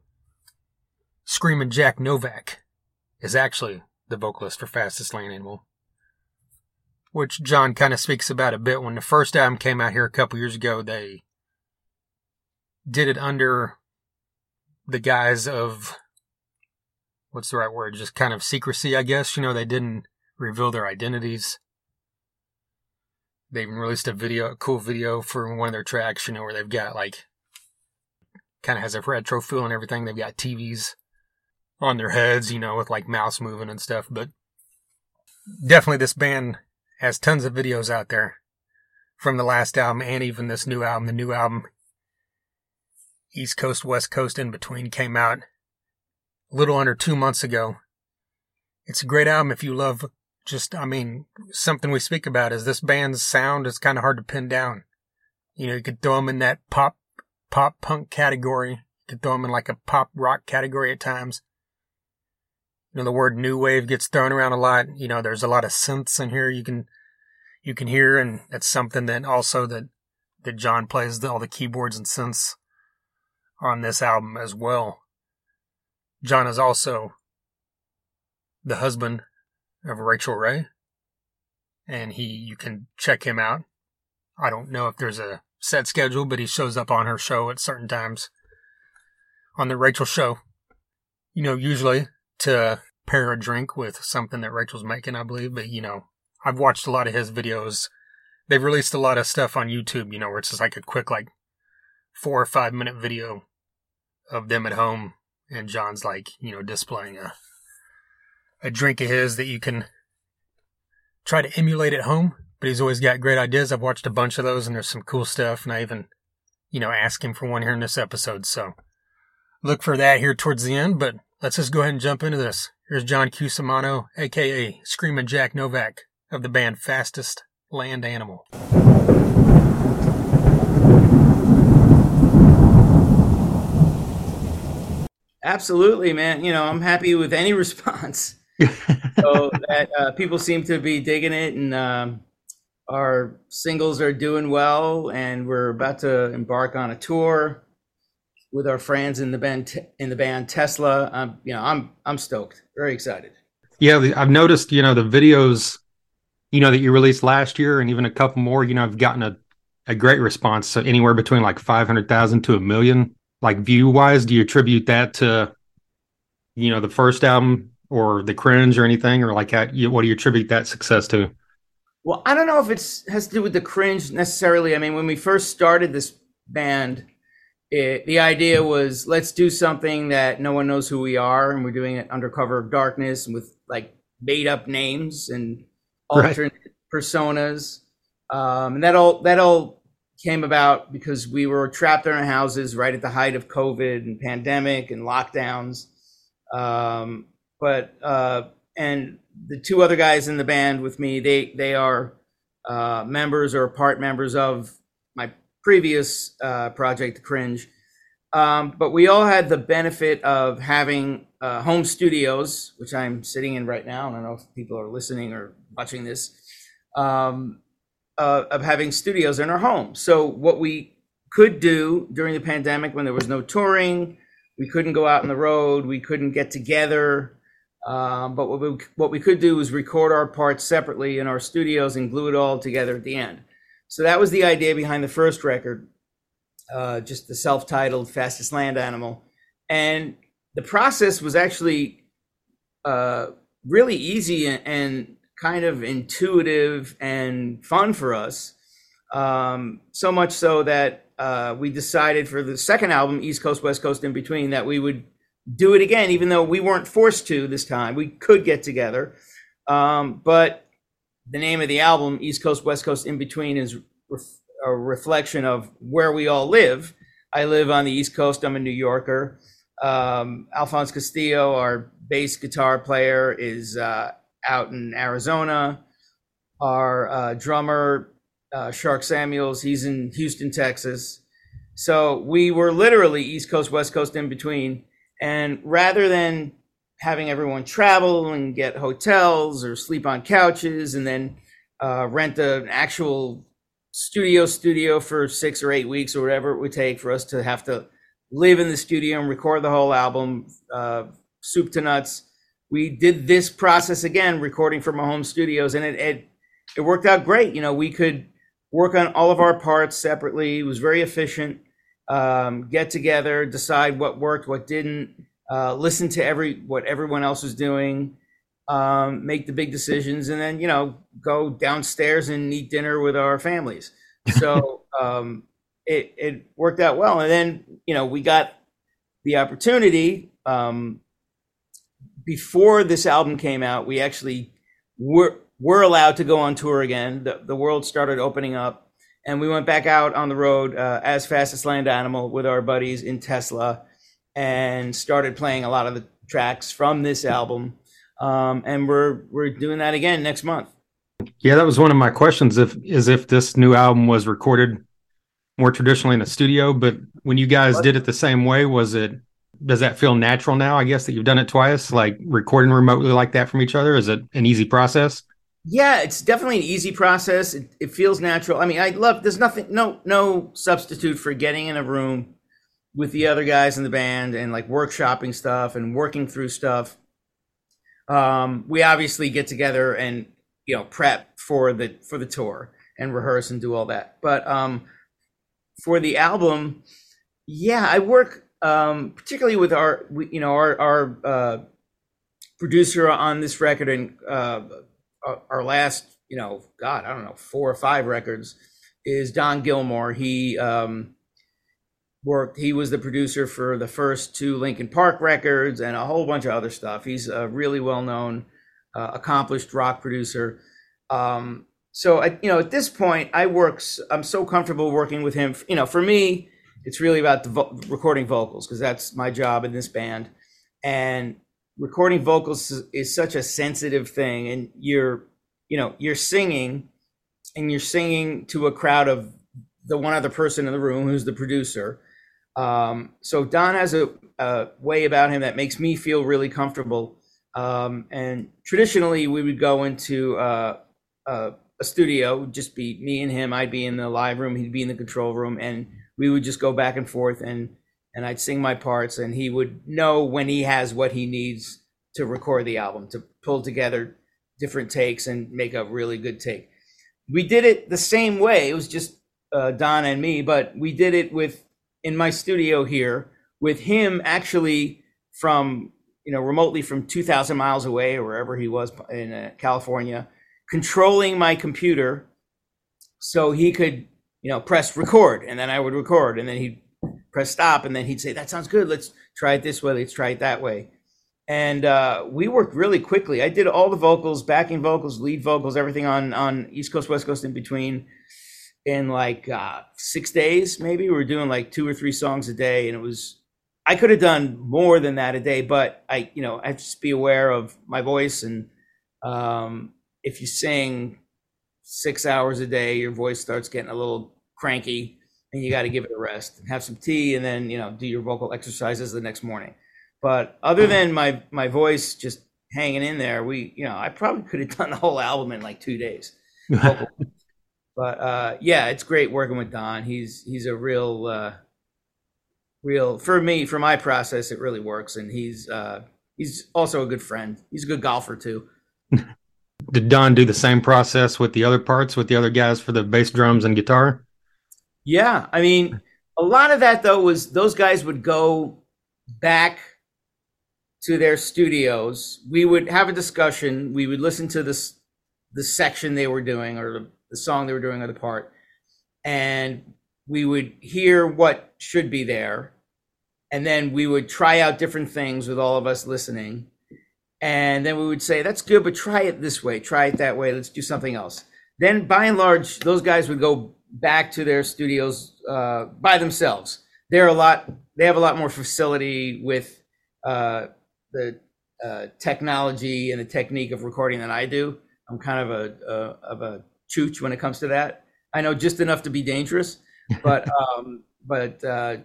Screaming Jack Novak is actually the vocalist for Fastest Land Animal, which John kind of speaks about a bit. When the first album came out here a couple years ago, they did it under the guise of what's the right word? Just kind of secrecy, I guess. You know, they didn't reveal their identities. They even released a video, a cool video for one of their tracks, you know, where they've got like, kind of has a retro feel and everything. They've got TVs on their heads, you know, with like mouse moving and stuff. But definitely this band has tons of videos out there from the last album and even this new album. The new album, East Coast, West Coast, in between, came out a little under two months ago. It's a great album if you love just, I mean, something we speak about is this band's sound is kind of hard to pin down. You know, you could throw them in that pop, pop punk category. You could throw them in like a pop rock category at times. You know, the word new wave gets thrown around a lot. You know, there's a lot of synths in here you can, you can hear, and that's something that also that, that John plays all the keyboards and synths on this album as well. John is also the husband of Rachael Ray, and he you can check him out. I don't know if there's a set schedule, but he shows up on her show at certain times on the Rachel show. You know, usually to pair a drink with something that Rachel's making, I believe. But you know, I've watched a lot of his videos. They've released a lot of stuff on YouTube, you know, where it's just like a quick, like four or five minute video of them at home and John's like, you know, displaying a a drink of his that you can try to emulate at home. But he's always got great ideas. I've watched a bunch of those, and there's some cool stuff. And I even, you know, asked him for one here in this episode. So look for that here towards the end. But let's just go ahead and jump into this. Here's John Cusimano, aka Screaming Jack Novak of the band Fastest Land Animal. Absolutely, man. You know, I'm happy with any response. so that uh, people seem to be digging it, and um, our singles are doing well, and we're about to embark on a tour with our friends in the band in the band Tesla. Um, you know, I'm I'm stoked, very excited. Yeah, I've noticed. You know, the videos, you know, that you released last year, and even a couple more. You know, I've gotten a a great response. So anywhere between like five hundred thousand to a million like view wise do you attribute that to you know the first album or the cringe or anything or like how, what do you attribute that success to well i don't know if it has to do with the cringe necessarily i mean when we first started this band it, the idea was let's do something that no one knows who we are and we're doing it under cover of darkness and with like made up names and alternate right. personas. Um, and that all that all came about because we were trapped in our houses right at the height of COVID and pandemic and lockdowns. Um, but uh, and the two other guys in the band with me, they they are uh, members or part members of previous uh, project, Cringe. Um, but we all had the benefit of having uh, home studios, which I'm sitting in right now. I don't know if people are listening or watching this. Um, uh, of having studios in our home. So what we could do during the pandemic when there was no touring, we couldn't go out on the road, we couldn't get together. Um, but what we, what we could do was record our parts separately in our studios and glue it all together at the end. So that was the idea behind the first record, uh, just the self-titled "Fastest Land Animal," and the process was actually uh, really easy and, and kind of intuitive and fun for us. Um, so much so that uh, we decided for the second album, East Coast, West Coast, in between, that we would do it again, even though we weren't forced to this time. We could get together. Um, but the name of the album, East Coast, West Coast, in between, is ref- a reflection of where we all live. I live on the East Coast. I'm a New Yorker. Um, Alphonse Castillo, our bass guitar player, is uh, out in Arizona. Our uh, drummer, uh, Shark Samuels, he's in Houston, Texas. So we were literally East Coast, West Coast in between. And rather than having everyone travel and get hotels or sleep on couches and then uh, rent an actual studio studio for six or eight weeks or whatever it would take for us to have to live in the studio and record the whole album, uh, soup to nuts we did this process again, recording from our home studios, and it, it it worked out great. You know, we could work on all of our parts separately. It was very efficient. Um, get together, decide what worked, what didn't. Uh, listen to every what everyone else was doing. Um, make the big decisions, and then you know go downstairs and eat dinner with our families. So um, it it worked out well, and then you know we got the opportunity. Um, before this album came out, we actually were were allowed to go on tour again. The, the world started opening up, and we went back out on the road uh, as Fastest Land Animal with our buddies in Tesla, and started playing a lot of the tracks from this album. Um, and we're we're doing that again next month. Yeah, that was one of my questions. If is if this new album was recorded more traditionally in a studio, but when you guys did it the same way, was it does that feel natural now? I guess that you've done it twice, like recording remotely like that from each other. Is it an easy process? Yeah, it's definitely an easy process. It, it feels natural. I mean, I love. There's nothing, no, no substitute for getting in a room with the other guys in the band and like workshopping stuff and working through stuff. Um, we obviously get together and you know prep for the for the tour and rehearse and do all that. But um, for the album, yeah, I work um, particularly with our, you know, our our uh, producer on this record and uh, our last, you know, God, I don't know, four or five records is Don Gilmore. He um, worked. He was the producer for the first two Linkin Park records and a whole bunch of other stuff. He's a really well known, uh, accomplished rock producer. Um, so, I, you know, at this point, I work. I'm so comfortable working with him. You know, for me it's really about the vo- recording vocals because that's my job in this band and recording vocals is, is, such a sensitive thing and you're you know you're singing and you're singing to a crowd of the one other person in the room who's the producer um, so don has a, a, way about him that makes me feel really comfortable um, and traditionally we would go into uh, uh, a studio just be me and him i'd be in the live room he'd be in the control room and we would just go back and forth and and I'd sing my parts and he would know when he has what he needs to record the album to pull together different takes and make a really good take. We did it the same way. It was just uh, Don and me, but we did it with in my studio here with him actually from you know remotely from 2000 miles away or wherever he was in uh, California controlling my computer so he could you know, press record, and then I would record, and then he'd press stop, and then he'd say, "That sounds good. Let's try it this way. Let's try it that way." and uh, we worked really quickly. I did all the vocals, backing vocals, lead vocals, everything on on East Coast, West Coast, in between, in like uh, six days. Maybe we were doing like two or three songs a day, and it was. I could have done more than that a day, but I, you know, I have to just be aware of my voice, and um, if you sing six hours a day, your voice starts getting a little cranky, and you got to give it a rest, have some tea, and then you know do your vocal exercises the next morning. But other than my my voice just hanging in there, we you know I probably could have done the whole album in like two days. but uh, yeah, it's great working with Don. He's he's a real uh, real for me for my process. It really works, and he's uh, he's also a good friend. He's a good golfer too. Did Don do the same process with the other parts with the other guys for the bass, drums, and guitar? Yeah, I mean, a lot of that though was those guys would go back to their studios. We would have a discussion. We would listen to this the section they were doing or the, the song they were doing or the part, and we would hear what should be there, and then we would try out different things with all of us listening, and then we would say that's good, but try it this way, try it that way. Let's do something else. Then, by and large, those guys would go back to their studios uh, by themselves. They're a lot. They have a lot more facility with uh, the uh, technology and the technique of recording than I do. I'm kind of a, a of a chooch when it comes to that. I know just enough to be dangerous, but um, but uh,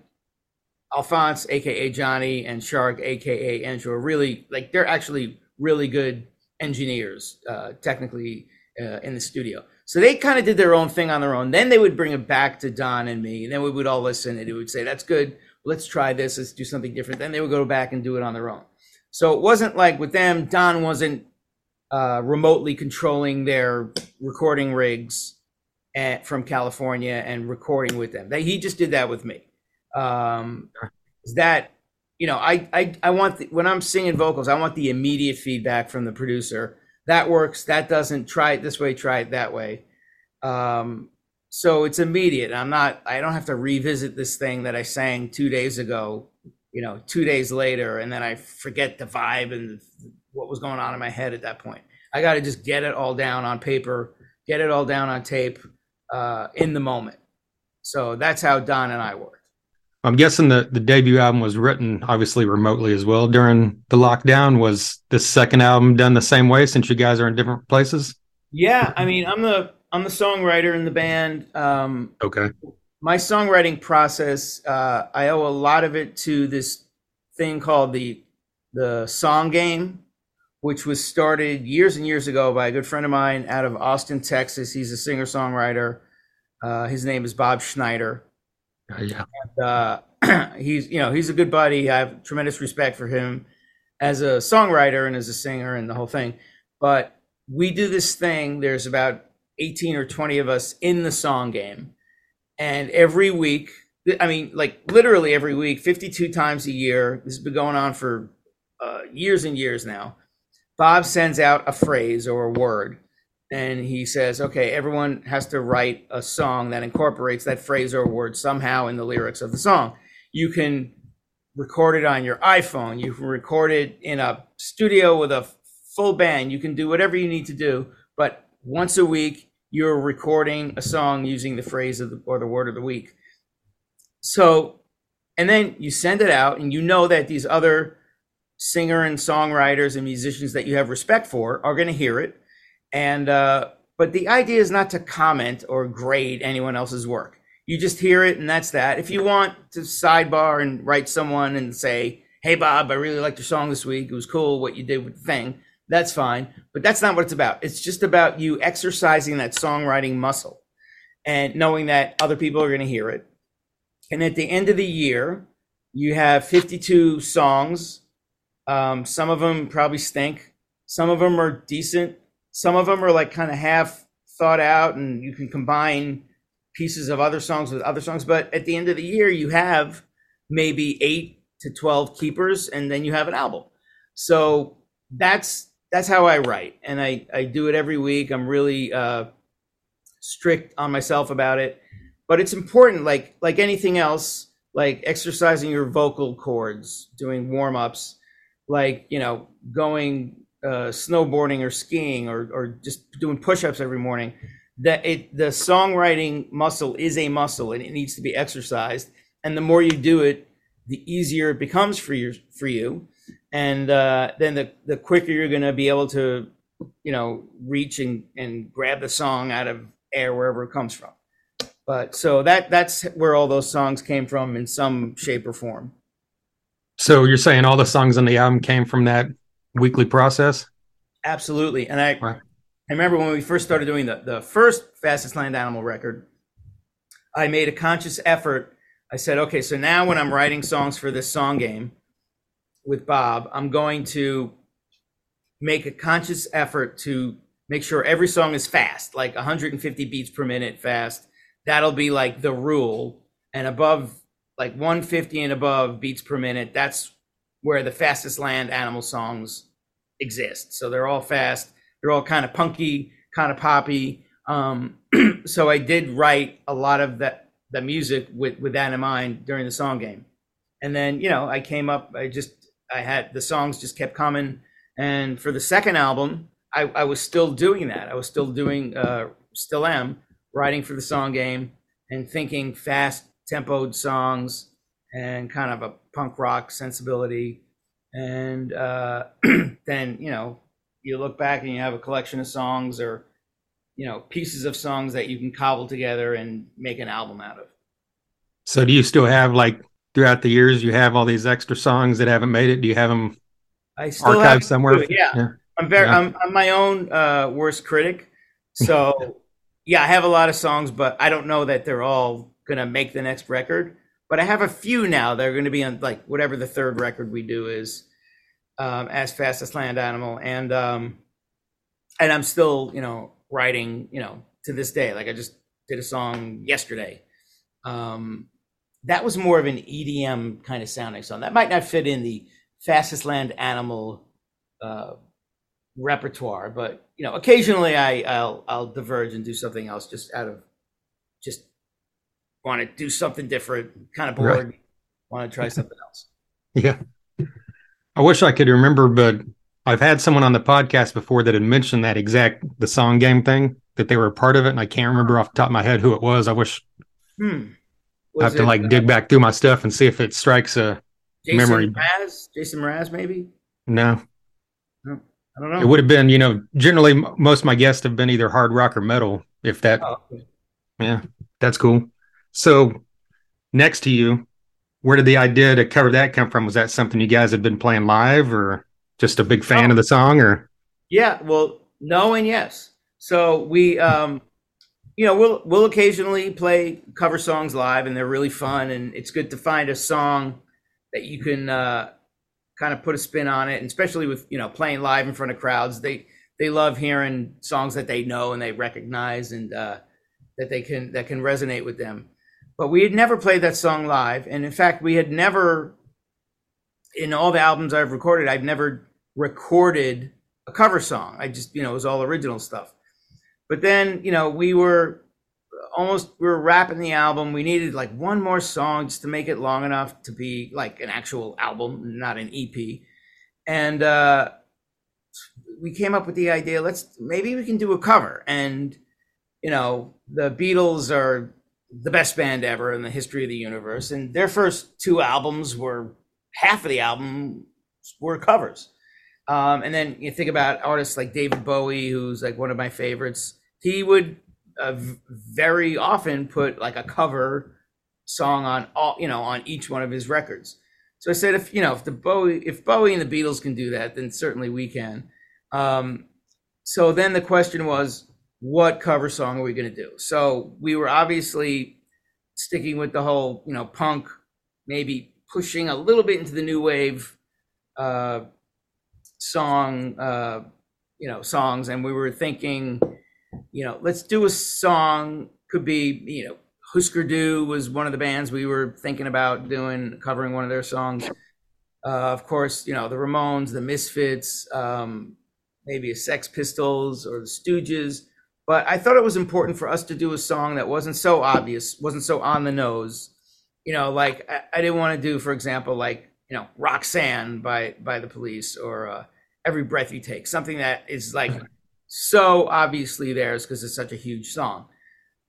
Alphonse, aka Johnny, and Shark, aka Andrew, are really like they're actually really good engineers, uh, technically uh, in the studio. So they kind of did their own thing on their own. Then they would bring it back to Don and me. And then we would all listen, and it would say, "That's good. Let's try this. Let's do something different." Then they would go back and do it on their own. So it wasn't like with them, Don wasn't uh, remotely controlling their recording rigs at, from California and recording with them. he just did that with me. Um, that you know, I I I want the, when I'm singing vocals, I want the immediate feedback from the producer. That works. That doesn't. Try it this way. Try it that way. Um, so it's immediate. I'm not. I don't have to revisit this thing that I sang two days ago you know, two days later, and then I forget the vibe and what was going on in my head at that point. I got to just get it all down on paper, get it all down on tape uh, in the moment. So that's how Don and I worked. I'm guessing the, the debut album was written obviously remotely as well during the lockdown. Was this second album done the same way since you guys are in different places? Yeah, I mean, I'm the I'm the songwriter in the band. Um, okay my songwriting process, uh, I owe a lot of it to this thing called the the song game, which was started years and years ago by a good friend of mine out of Austin, Texas. He's a singer songwriter. Uh, his name is Bob Schneider. Uh, yeah, and, uh, he's you know he's a good buddy. I have tremendous respect for him as a songwriter and as a singer and the whole thing. But we do this thing. There's about 18 or 20 of us in the song game and every week i mean like literally every week 52 times a year this has been going on for uh, years and years now bob sends out a phrase or a word and he says okay everyone has to write a song that incorporates that phrase or word somehow in the lyrics of the song. You can record it on your iphone. You can record it in a studio with a full band. You can do whatever you need to do but once a week you're recording a song using the phrase of the, or the word of the week. So, and then you send it out, and you know that these other singer and songwriters and musicians that you have respect for are going to hear it. And, uh, but the idea is not to comment or grade anyone else's work. You just hear it, and that's that. If you want to sidebar and write someone and say, Hey, Bob, I really liked your song this week. It was cool what you did with the thing that's fine. But that's not what it's about. It's just about you exercising that songwriting muscle and knowing that other people are going to hear it. And at the end of the year, you have 52 songs. Um, some of them probably stink. Some of them are decent. Some of them are like kind of half thought out, and you can combine pieces of other songs with other songs. But at the end of the year, you have maybe eight to 12 keepers, and then you have an album. So that's that's how I write, and I I do it every week. I'm really uh, strict on myself about it, but it's important. Like like anything else, like exercising your vocal cords, doing warm ups. Like you know going uh, snowboarding or skiing or or just doing push-ups every morning that it the songwriting muscle is a muscle and it needs to be exercised. And the more you do it the easier it becomes for you for you. And uh, then the the quicker you're going to be able to you know reach and and grab the song out of air wherever it comes from. But so that that's where all those songs came from in some shape or form So you're saying all the songs on the album came from that weekly process? Absolutely. And I. I remember when we first started doing the, the first fastest land animal record, I made a conscious effort. I said, okay, so now when I'm writing songs for this song game with Bob, I'm going to make a conscious effort to make sure every song is fast, like 150 beats per minute fast. That'll be like the rule. And above, like 150 and above beats per minute, that's where the fastest land animal songs exist. So they're all fast. They're all kind of punky, kind of poppy. Um, so I did write a lot of that the music with with that in mind during the song game. And then you know I came up. I just I had the songs just kept coming. And for the second album, I, I was still doing that. I was still doing, uh, still am writing for the song game and thinking fast tempoed songs and kind of a punk rock sensibility. And uh, then, you know, you look back and you have a collection of songs or, you know, pieces of songs that you can cobble together and make an album out of. So do you still have like throughout the years you have all these extra songs that haven't made it? Do you have them I still archived have somewhere? Yeah. I'm very, Yeah. I'm, I'm my own uh, worst critic. So, yeah, I have a lot of songs, but I don't know that they're all gonna make the next record. But I have a few now that are to be on like whatever the third record we do is, um, as fastest land animal, and um, and I'm still you know writing you know to this day. Like I just did a song yesterday. Um, that was more of an EDM kind of sounding song. That might not fit in the fastest land animal uh, repertoire, but you know, occasionally I I'll I'll diverge and do something else just out of want to do something different, kind of bored, Right. want to try something else. Yeah. I wish I could remember, but I've had someone on the podcast before that had mentioned that exact the song game thing that they were a part of it, and I can't remember off the top of my head who it was. I wish Hmm. I have Was to like uh, dig back through my stuff and see if it strikes a Jason memory. Mraz? Jason Mraz, maybe? no. I don't know. It would have been, you know, generally m- most of my guests have been either hard rock or metal. If that, Oh, okay. yeah, that's cool. So next to you, where did the idea to cover that come from? Was that something you guys had been playing live, or just a big fan Oh. of the song, or Yeah, well, no and yes. So we, um, you know, we'll we'll occasionally play cover songs live, and they're really fun, and it's good to find a song that you can uh, kind of put a spin on it, and especially with you know playing live in front of crowds, they they love hearing songs that they know and they recognize, and uh, that they can that can resonate with them. But we had never played that song live, and in fact, we had never, in all the albums I've recorded, I've never recorded a cover song. I just, you know, it was all original stuff. But then, you know, we were almost we were wrapping the album. We needed like one more song just to make it long enough to be like an actual album, not an EP. And uh we came up with the idea, let's maybe we can do a cover. And you know, the Beatles are the best band ever in the history of the universe, and their first two albums were half of the album were covers. Um, and then you think about artists like David Bowie, who's like one of my favorites. He would uh, very often put like a cover song on all, you know, on each one of his records. So I said, if you know, if the Bowie, if Bowie and the Beatles can do that, then certainly we can. Um, so then the question was, what cover song are we going to do? So we were obviously sticking with the whole, you know, punk, maybe pushing a little bit into the new wave uh, song, uh, you know, songs, and we were thinking, you know, let's do a song. Could be, you know, Husker Du was one of the bands we were thinking about doing, covering one of their songs. Uh, of course, you know, the Ramones, the Misfits, um, maybe a Sex Pistols or the Stooges. But I thought it was important for us to do a song that wasn't so obvious, wasn't so on the nose. You know, like I, I didn't want to do, for example, like you know, Roxanne by by the police or uh, Every Breath You Take, something that is like so obviously theirs because it's such a huge song.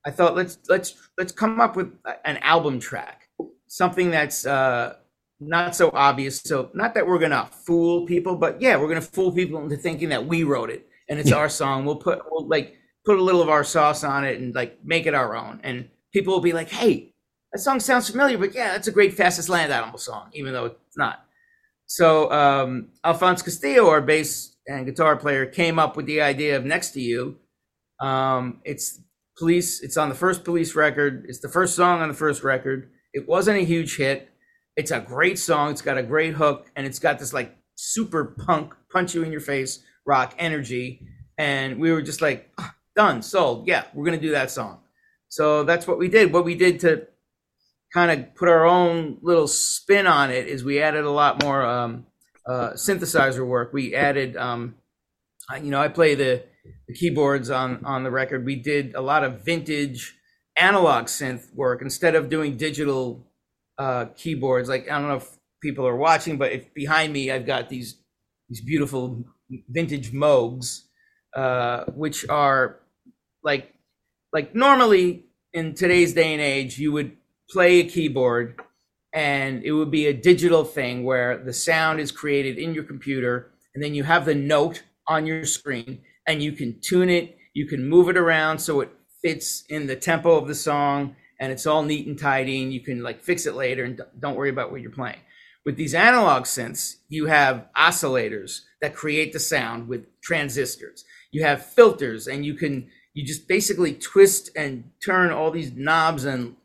I thought let's let's let's come up with an album track, something that's uh, not so obvious. So not that we're gonna fool people, but yeah, we're gonna fool people into thinking that we wrote it and it's yeah. our song. We'll put we'll like put a little of our sauce on it and like make it our own. And people will be like, hey, that song sounds familiar, but yeah, that's a great Fastest Land Animal song, even though it's not. So um, Alphonse Castillo, our bass and guitar player, came up with the idea of Next to You. Um, it's police. It's on the first police record. It's the first song on the first record. It wasn't a huge hit. It's a great song. It's got a great hook, and it's got this like super punk, punch you in your face rock energy. And we were just like, ah, done, sold. Yeah, we're gonna do that song. So that's what we did. What we did to kind of put our own little spin on it is we added a lot more um, uh, synthesizer work. We added, um, you know, I play the, the keyboards on on the record. We did a lot of vintage analog synth work instead of doing digital uh, keyboards. Like I don't know if people are watching, but if behind me I've got these these beautiful vintage Moogs, uh, which are like like normally in today's day and age, you would play a keyboard and it would be a digital thing where the sound is created in your computer and then you have the note on your screen and you can tune it, you can move it around so it fits in the tempo of the song and it's all neat and tidy and you can like fix it later and don't worry about what you're playing. With these analog synths, you have oscillators that create the sound with transistors. You have filters and you can you just basically twist and turn all these knobs and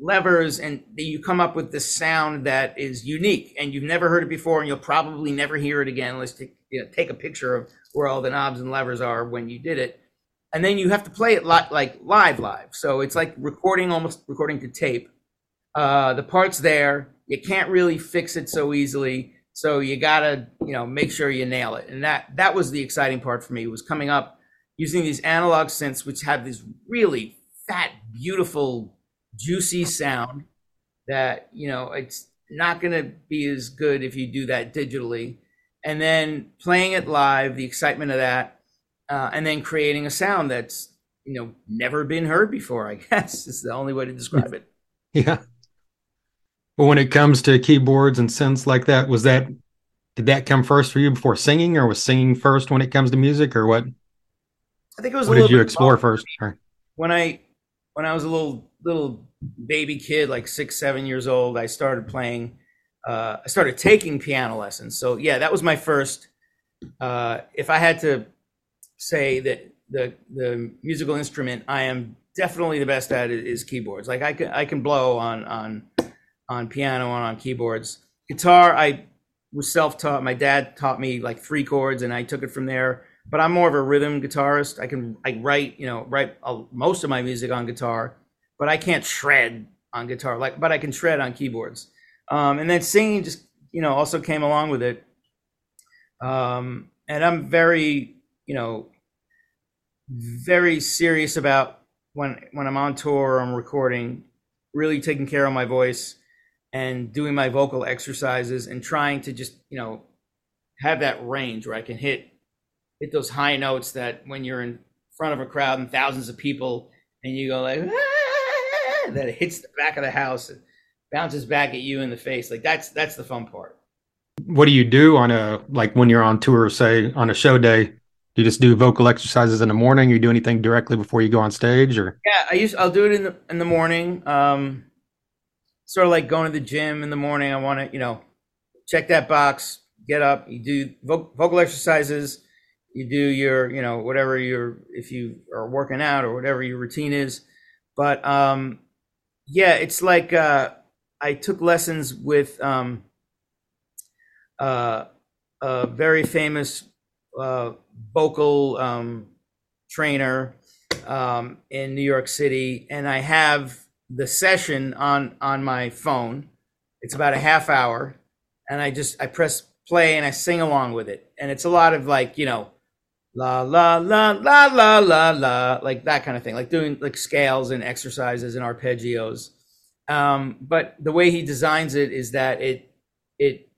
levers and you come up with this sound that is unique and you've never heard it before and you'll probably never hear it again unless you know, take a picture of where all the knobs and levers are when you did it. And then you have to play it li- like live live. So it's like recording almost recording to tape. Uh, the parts there. You can't really fix it so easily. So you gotta you know make sure you nail it. And that that was the exciting part for me was coming up using these analog synths which have this really fat beautiful juicy sound that you know it's not going to be as good if you do that digitally. And then playing it live the excitement of that uh, and then creating a sound that's you know never been heard before i guess is the only way to describe it. Yeah. Well when it comes to keyboards and synths like that was that did that come first for you before singing or was singing first when it comes to music or what i think it was what did you explore first when i when i was a little little baby kid, like six, seven years old, I started playing. Uh, I started taking piano lessons. So yeah, that was my first. Uh, if I had to say that the the musical instrument I am definitely the best at is keyboards. Like I can I can blow on on on piano and on keyboards. Guitar I was self taught. My dad taught me like three chords, and I took it from there. But I'm more of a rhythm guitarist. I can I write you know write most of my music on guitar but I can't shred on guitar. Like, but I can shred on keyboards. Um, and then singing just you know also came along with it. Um, and I'm very you know very serious about when when I'm on tour or I'm recording, really taking care of my voice and doing my vocal exercises and trying to just you know have that range where I can hit hit those high notes that when you're in front of a crowd and thousands of people and you go like ah! that it hits the back of the house and bounces back at you in the face. Like that's that's the fun part. What do you do on a like when you're on tour, say on a show day? Do you just do vocal exercises in the morning? Or you do anything directly before you go on stage, or yeah, I use I'll do it in the in the morning. Um, sort of like going to the gym in the morning. I want to you know check that box, get up, you do vo- vocal exercises, you do your you know whatever your if you are working out or whatever your routine is. But um, yeah, it's like uh, I took lessons with um, uh, a very famous uh, vocal um, trainer um, in New York City, and I have the session on on my phone. It's about a half hour, and I just I press play and I sing along with it, and it's a lot of like you know la la la la la la la like that kind of thing like doing like scales and exercises and arpeggios. Um, but the way he designs it is that it it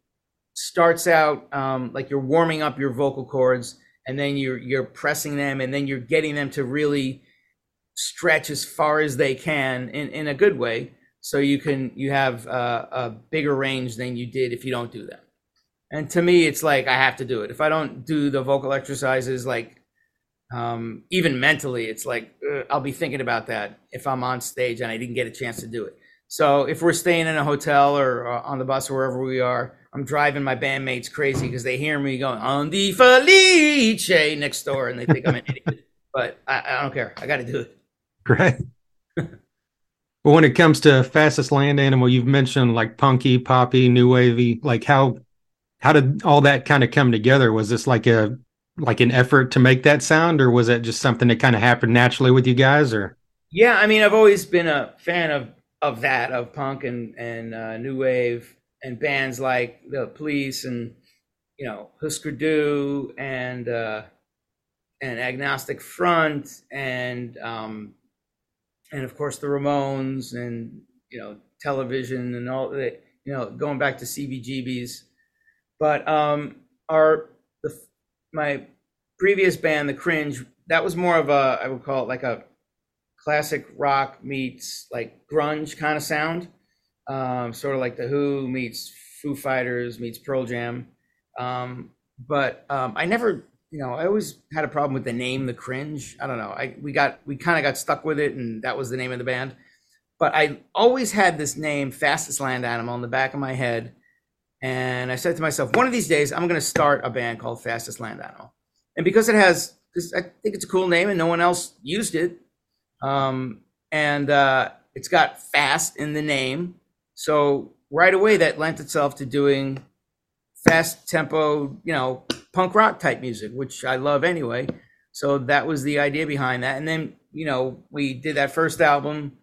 starts out um, like you're warming up your vocal cords and then you're you're pressing them and then you're getting them to really stretch as far as they can in, in a good way. So you can you have a, a bigger range than you did if you don't do that and to me it's like i have to do it if i don't do the vocal exercises like um, even mentally it's like ugh, i'll be thinking about that if i'm on stage and i didn't get a chance to do it so if we're staying in a hotel or, or on the bus or wherever we are i'm driving my bandmates crazy because they hear me going on the felice next door and they think i'm an idiot but I, I don't care i got to do it Right. well, when it comes to fastest land animal, you've mentioned like punky, poppy, new wavy. Like how how did all that kind of come together? Was this like a like an effort to make that sound, or was it just something that kind of happened naturally with you guys? Or yeah, I mean, I've always been a fan of of that of punk and and uh, new wave and bands like the Police and you know Husker Du and uh, and Agnostic Front and um, and of course the Ramones and you know television and all that you know going back to CBGBs but um our the my previous band the cringe that was more of a I would call it like a classic rock meets like grunge kind of sound um sort of like the Who meets Foo Fighters meets Pearl Jam um but um I never you know, I always had a problem with the name, the cringe. I don't know. I we got we kind of got stuck with it, and that was the name of the band. But I always had this name, Fastest Land Animal, in the back of my head, and I said to myself, one of these days, I'm going to start a band called Fastest Land Animal, and because it has, I think it's a cool name, and no one else used it, um, and uh, it's got fast in the name, so right away that lent itself to doing fast tempo, you know, punk rock type music, which I love anyway. So that was the idea behind that. And then, you know, we did that first album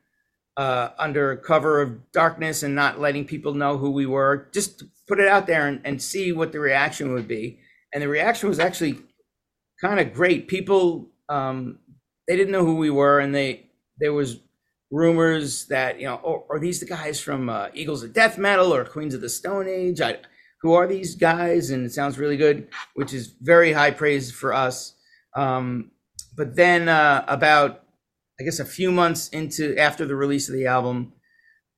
uh, under cover of darkness and not letting people know who we were, just put it out there and, and see what the reaction would be. And the reaction was actually kind of great. People, um, they didn't know who we were, and they there was rumors that you know, oh, are these the guys from uh, Eagles of Death Metal or Queens of the Stone Age? I, who are these guys? And it sounds really good, which is very high praise for us. Um, but then uh, about, I guess, a few months into after the release of the album,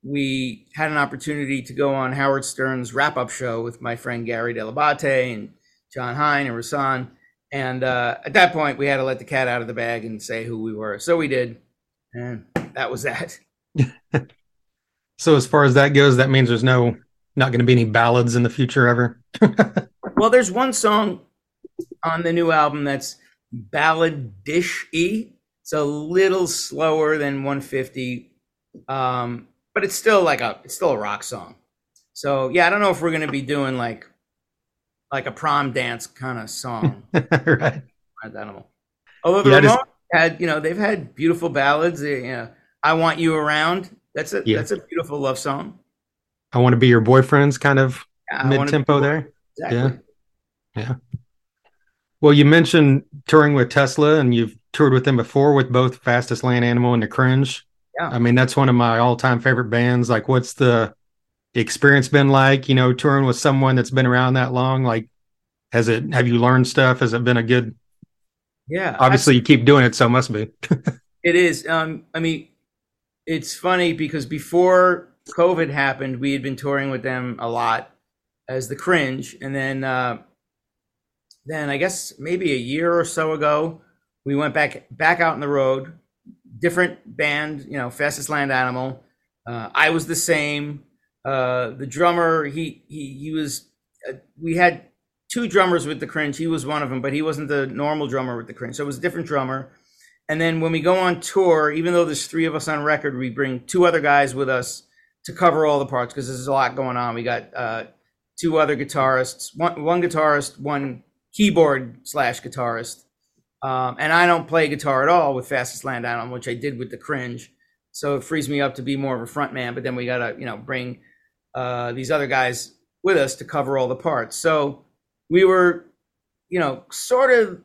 we had an opportunity to go on Howard Stern's wrap up show with my friend Gary Dell'Abate and Jon Hein and Rasan. And uh, at that point, we had to let the cat out of the bag and say who we were. So we did. And that was that. so, as far as that goes, that means there's no not going to be any ballads in the future ever. well, there's one song on the new album that's balladish y. It's a little slower than 150, um, but it's still like a it's still a rock song. So yeah, I don't know if we're going to be doing like like a prom dance kind of song. right. Animal. Although the yeah, Ramones just... had you know they've had beautiful ballads. They, you know, I want you around. That's a yeah. that's a beautiful love song. I want to be your boyfriend's kind of yeah, mid tempo there. Exactly. Yeah. Yeah. Well, you mentioned touring with Tesla and you've toured with them before with both Fastest Land Animal and The Cringe. Yeah. I mean, that's one of my all time favorite bands. Like, what's the experience been like, you know, touring with someone that's been around that long? Like, has it, have you learned stuff? Has it been a good, yeah. Obviously, I, you keep doing it, so it must be. it is. Um, I mean, it's funny because before COVID happened, we had been touring with them a lot as the Cringe, and then uh, then I guess maybe a year or so ago, we went back back out on the road, different band, you know, Fastest Land Animal. Uh, I was the same. Uh, the drummer, he he he was. Uh, we had two drummers with the Cringe. He was one of them, but he wasn't the normal drummer with the Cringe. So it was a different drummer. And then when we go on tour, even though there's three of us on record, we bring two other guys with us to cover all the parts because there's a lot going on. We got uh, two other guitarists, one one guitarist, one keyboard slash guitarist, um, and I don't play guitar at all with Fastest Land Animal, which I did with the Cringe. So it frees me up to be more of a front man. But then we gotta you know bring uh, these other guys with us to cover all the parts. So we were you know sort of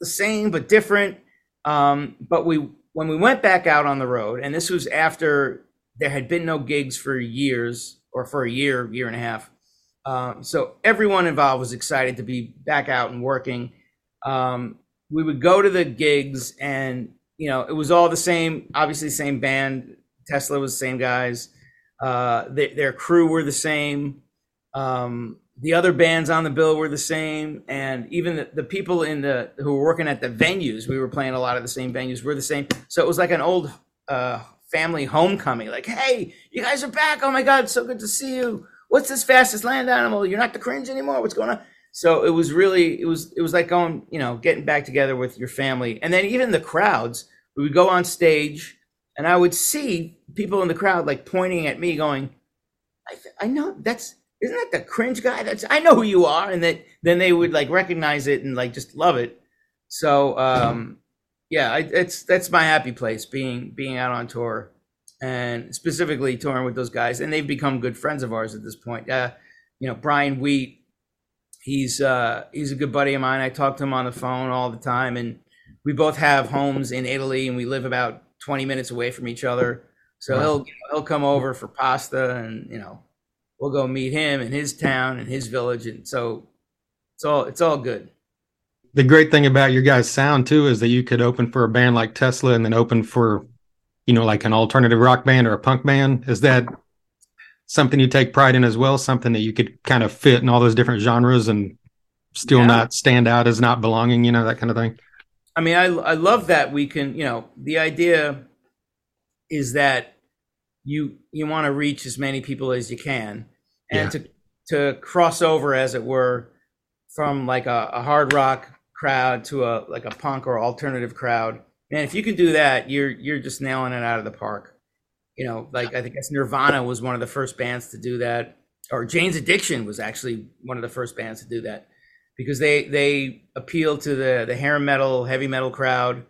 the same but different. Um, but we when we went back out on the road, and this was after there had been no gigs for years or for a year, year and a half. Um, so everyone involved was excited to be back out and working. Um, we would go to the gigs, and you know, it was all the same. Obviously, same band. Tesla was the same guys. Uh, they, their crew were the same. Um, the other bands on the bill were the same, and even the, the people in the who were working at the venues, we were playing a lot of the same venues. Were the same. So it was like an old uh, family homecoming. Like, hey, you guys are back! Oh my god, so good to see you. What's this fastest land animal? You're not the cringe anymore. What's going on? So it was really, it was, it was like going, you know, getting back together with your family, and then even the crowds. We would go on stage, and I would see people in the crowd like pointing at me, going, "I, I know that's." Isn't that the cringe guy? That's I know who you are, and that then they would like recognize it and like just love it. So um, yeah, I, it's that's my happy place being being out on tour and specifically touring with those guys, and they've become good friends of ours at this point. Uh, you know, Brian Wheat, he's uh, he's a good buddy of mine. I talk to him on the phone all the time, and we both have homes in Italy, and we live about twenty minutes away from each other. So he'll he'll come over for pasta, and you know, we'll go meet him in his town and his village, and so it's all it's all good. The great thing about your guys' sound too is that you could open for a band like Tesla, and then open for you know, like an alternative rock band or a punk band? Is that something you take pride in as well? Something that you could kind of fit in all those different genres and still yeah. not stand out as not belonging, you know, that kind of thing? I mean, I, I love that we can, you know, the idea is that you you want to reach as many people as you can and yeah. to to cross over as it were from like a, a hard rock crowd to a like a punk or alternative crowd man, if you can do that, you're you're just nailing it out of the park. You know, like I think Nirvana was one of the first bands to do that, or Jane's Addiction was actually one of the first bands to do that because they they appealed to the the hair metal, heavy metal crowd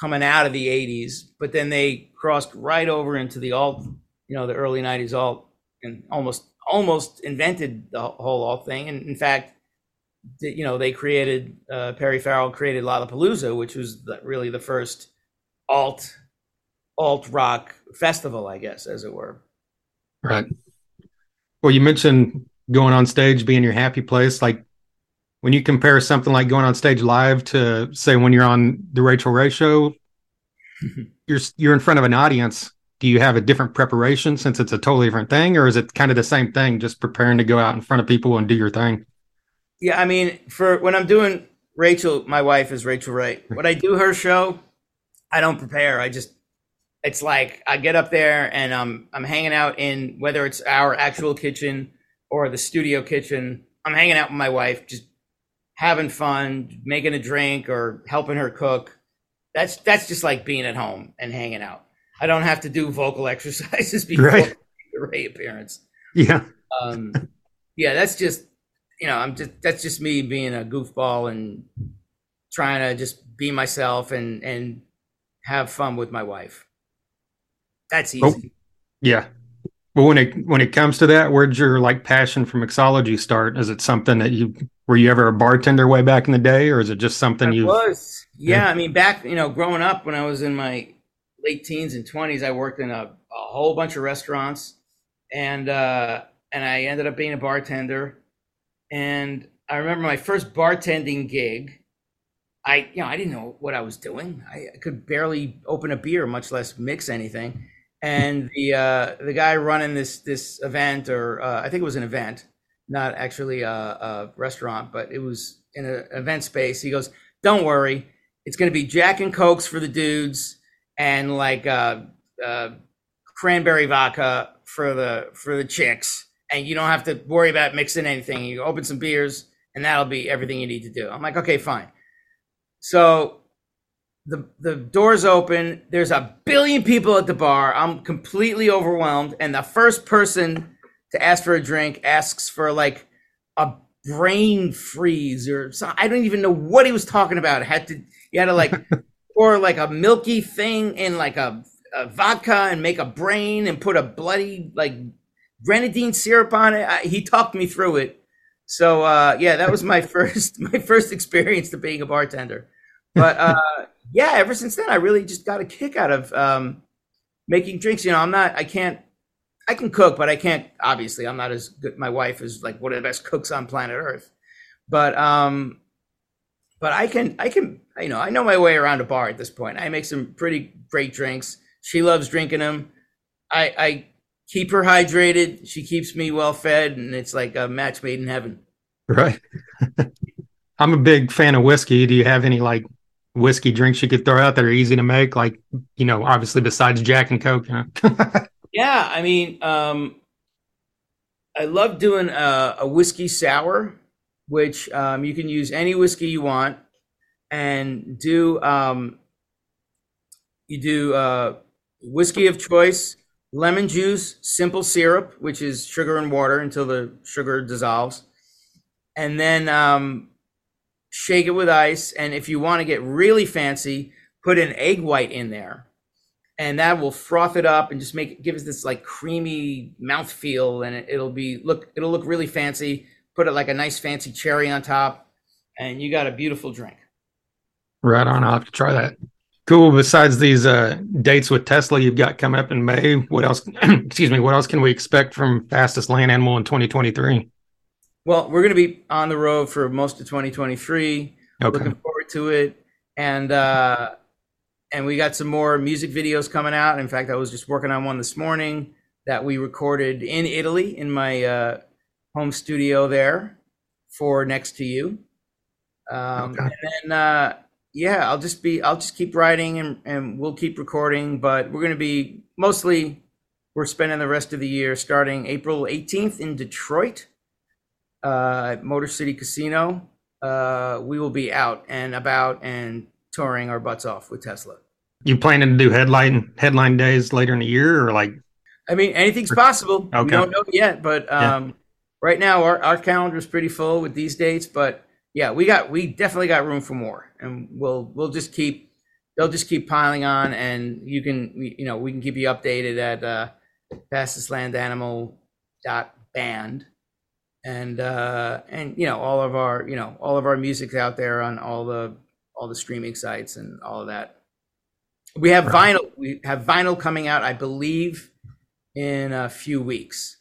coming out of the '80s, but then they crossed right over into the alt, you know, the early '90s alt, and almost almost invented the whole alt thing. And in fact, you know, they created uh, Perry Farrell created Lollapalooza, which was the, really the first alt alt rock festival, I guess, as it were. Right. Well, you mentioned going on stage being your happy place. Like when you compare something like going on stage live to say when you're on the Rachael Ray show, you're you're in front of an audience. Do you have a different preparation since it's a totally different thing, or is it kind of the same thing, just preparing to go out in front of people and do your thing? Yeah, I mean, for when I'm doing Rachel, my wife is Rachael Ray. When I do her show, I don't prepare. I just it's like I get up there and I'm I'm hanging out in whether it's our actual kitchen or the studio kitchen. I'm hanging out with my wife, just having fun, making a drink or helping her cook. That's that's just like being at home and hanging out. I don't have to do vocal exercises before right. the Ray appearance. Yeah. Um, yeah, that's just you know, I'm just that's just me being a goofball and trying to just be myself and and have fun with my wife. That's easy. Yeah. But when it when it comes to that, where'd your like passion for mixology start? Is it something that you were you ever a bartender way back in the day, or is it just something you was? Yeah, yeah, I mean, back you know, growing up when I was in my late teens and twenties, I worked in a, a whole bunch of restaurants, and uh, and I ended up being a bartender and I remember my first bartending gig. I, you know, I didn't know what I was doing. I, could barely open a beer, much less mix anything. And the uh, the guy running this this event, or uh, I think it was an event, not actually a, a restaurant, but it was in an event space. He goes, "Don't worry, it's going to be Jack and Cokes for the dudes, and like uh, uh, cranberry vodka for the for the chicks." and you don't have to worry about mixing anything. You open some beers, and that'll be everything you need to do. I'm like, okay, fine. So the the doors open. There's a billion people at the bar. I'm completely overwhelmed, and the first person to ask for a drink asks for like a brain freeze or something. I don't even know what he was talking about. had to you had to like pour like a milky thing in like a, a vodka and make a brain and put a bloody like grenadine syrup on it. I, he talked me through it. So uh, yeah, that was my first my first experience to being a bartender. But uh, yeah, ever since then, I really just got a kick out of um, making drinks. You know, I'm not, I can't, I can cook, but I can't. Obviously, I'm not as good. My wife is like one of the best cooks on planet Earth, but um, but I can I can you know I know my way around a bar at this point. I make some pretty great drinks. She loves drinking them. I I keep her hydrated. She keeps me well fed, and it's like a match made in heaven. Right. I'm a big fan of whiskey. Do you have any like whiskey drinks you could throw out that are easy to make? Like, you know, obviously besides Jack and Coke. Yeah, I mean, um, I love doing a, a whiskey sour, which um, you can use any whiskey you want, and do um, you do uh, whiskey of choice, lemon juice, simple syrup, which is sugar and water until the sugar dissolves, and then um, shake it with ice. And if you want to get really fancy, put an egg white in there. And that will froth it up and just make it give us this like creamy mouth feel, and it, will be look it'll look really fancy. Put it like a nice fancy cherry on top, and you got a beautiful drink. Right on. I'll have to try that. Cool. Besides these uh, dates with Tesla you've got coming up in May, what else? excuse me. What else can we expect from Fastest Land Animal in 2023? Well, we're going to be on the road for most of 2023. Okay. Looking forward to it, and uh, and we got some more music videos coming out. In fact, I was just working on one this morning that we recorded in Italy in my uh, home studio there for Next to You. Um, okay. And then, uh, yeah, I'll just be, I'll just keep writing and, and we'll keep recording, but we're going to be mostly, we're spending the rest of the year starting April 18th in Detroit uh, at Motor City Casino. Uh, we will be out and about and touring our butts off with Tesla. You planning to do headline headline days later in the year, or like? I mean, anything's possible. Okay. We don't know yet, but um, yeah. right now our our calendar is pretty full with these dates. But yeah, we got we definitely got room for more, and we'll we'll just keep they'll just keep piling on, and you can you know we can keep you updated at uh, fastestlandanimal dot band and uh, and you know all of our you know all of our music's out there on all the all the streaming sites and all of that. We have right. vinyl. We have vinyl coming out, I believe, in a few weeks.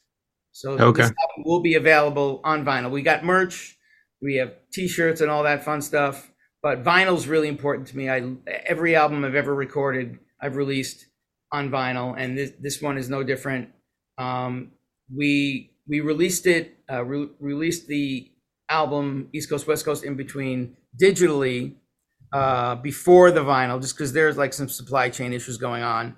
So okay. this album will be available on vinyl. We got merch, we have T-shirts and all that fun stuff. But vinyl's really important to me. I every album I've ever recorded, I've released on vinyl, and this this one is no different. Um, we we released it, uh, re- released the album East Coast West Coast in between digitally uh, before the vinyl, just because there's like some supply chain issues going on.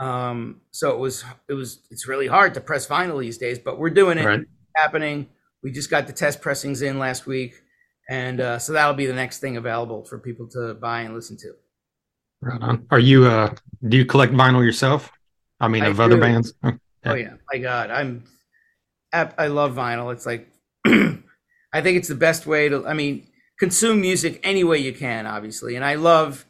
Um, so it was it was it's really hard to press vinyl these days, but we're doing it. Right. Happening. We just got the test pressings in last week, and uh, so that'll be the next thing available for people to buy and listen to. Right on. Are you uh do you collect vinyl yourself? I mean, I of do. other bands. Oh, yeah. oh yeah, my God, I'm I love vinyl. It's like I think it's the best way to. I mean, consume music any way you can, obviously, and I love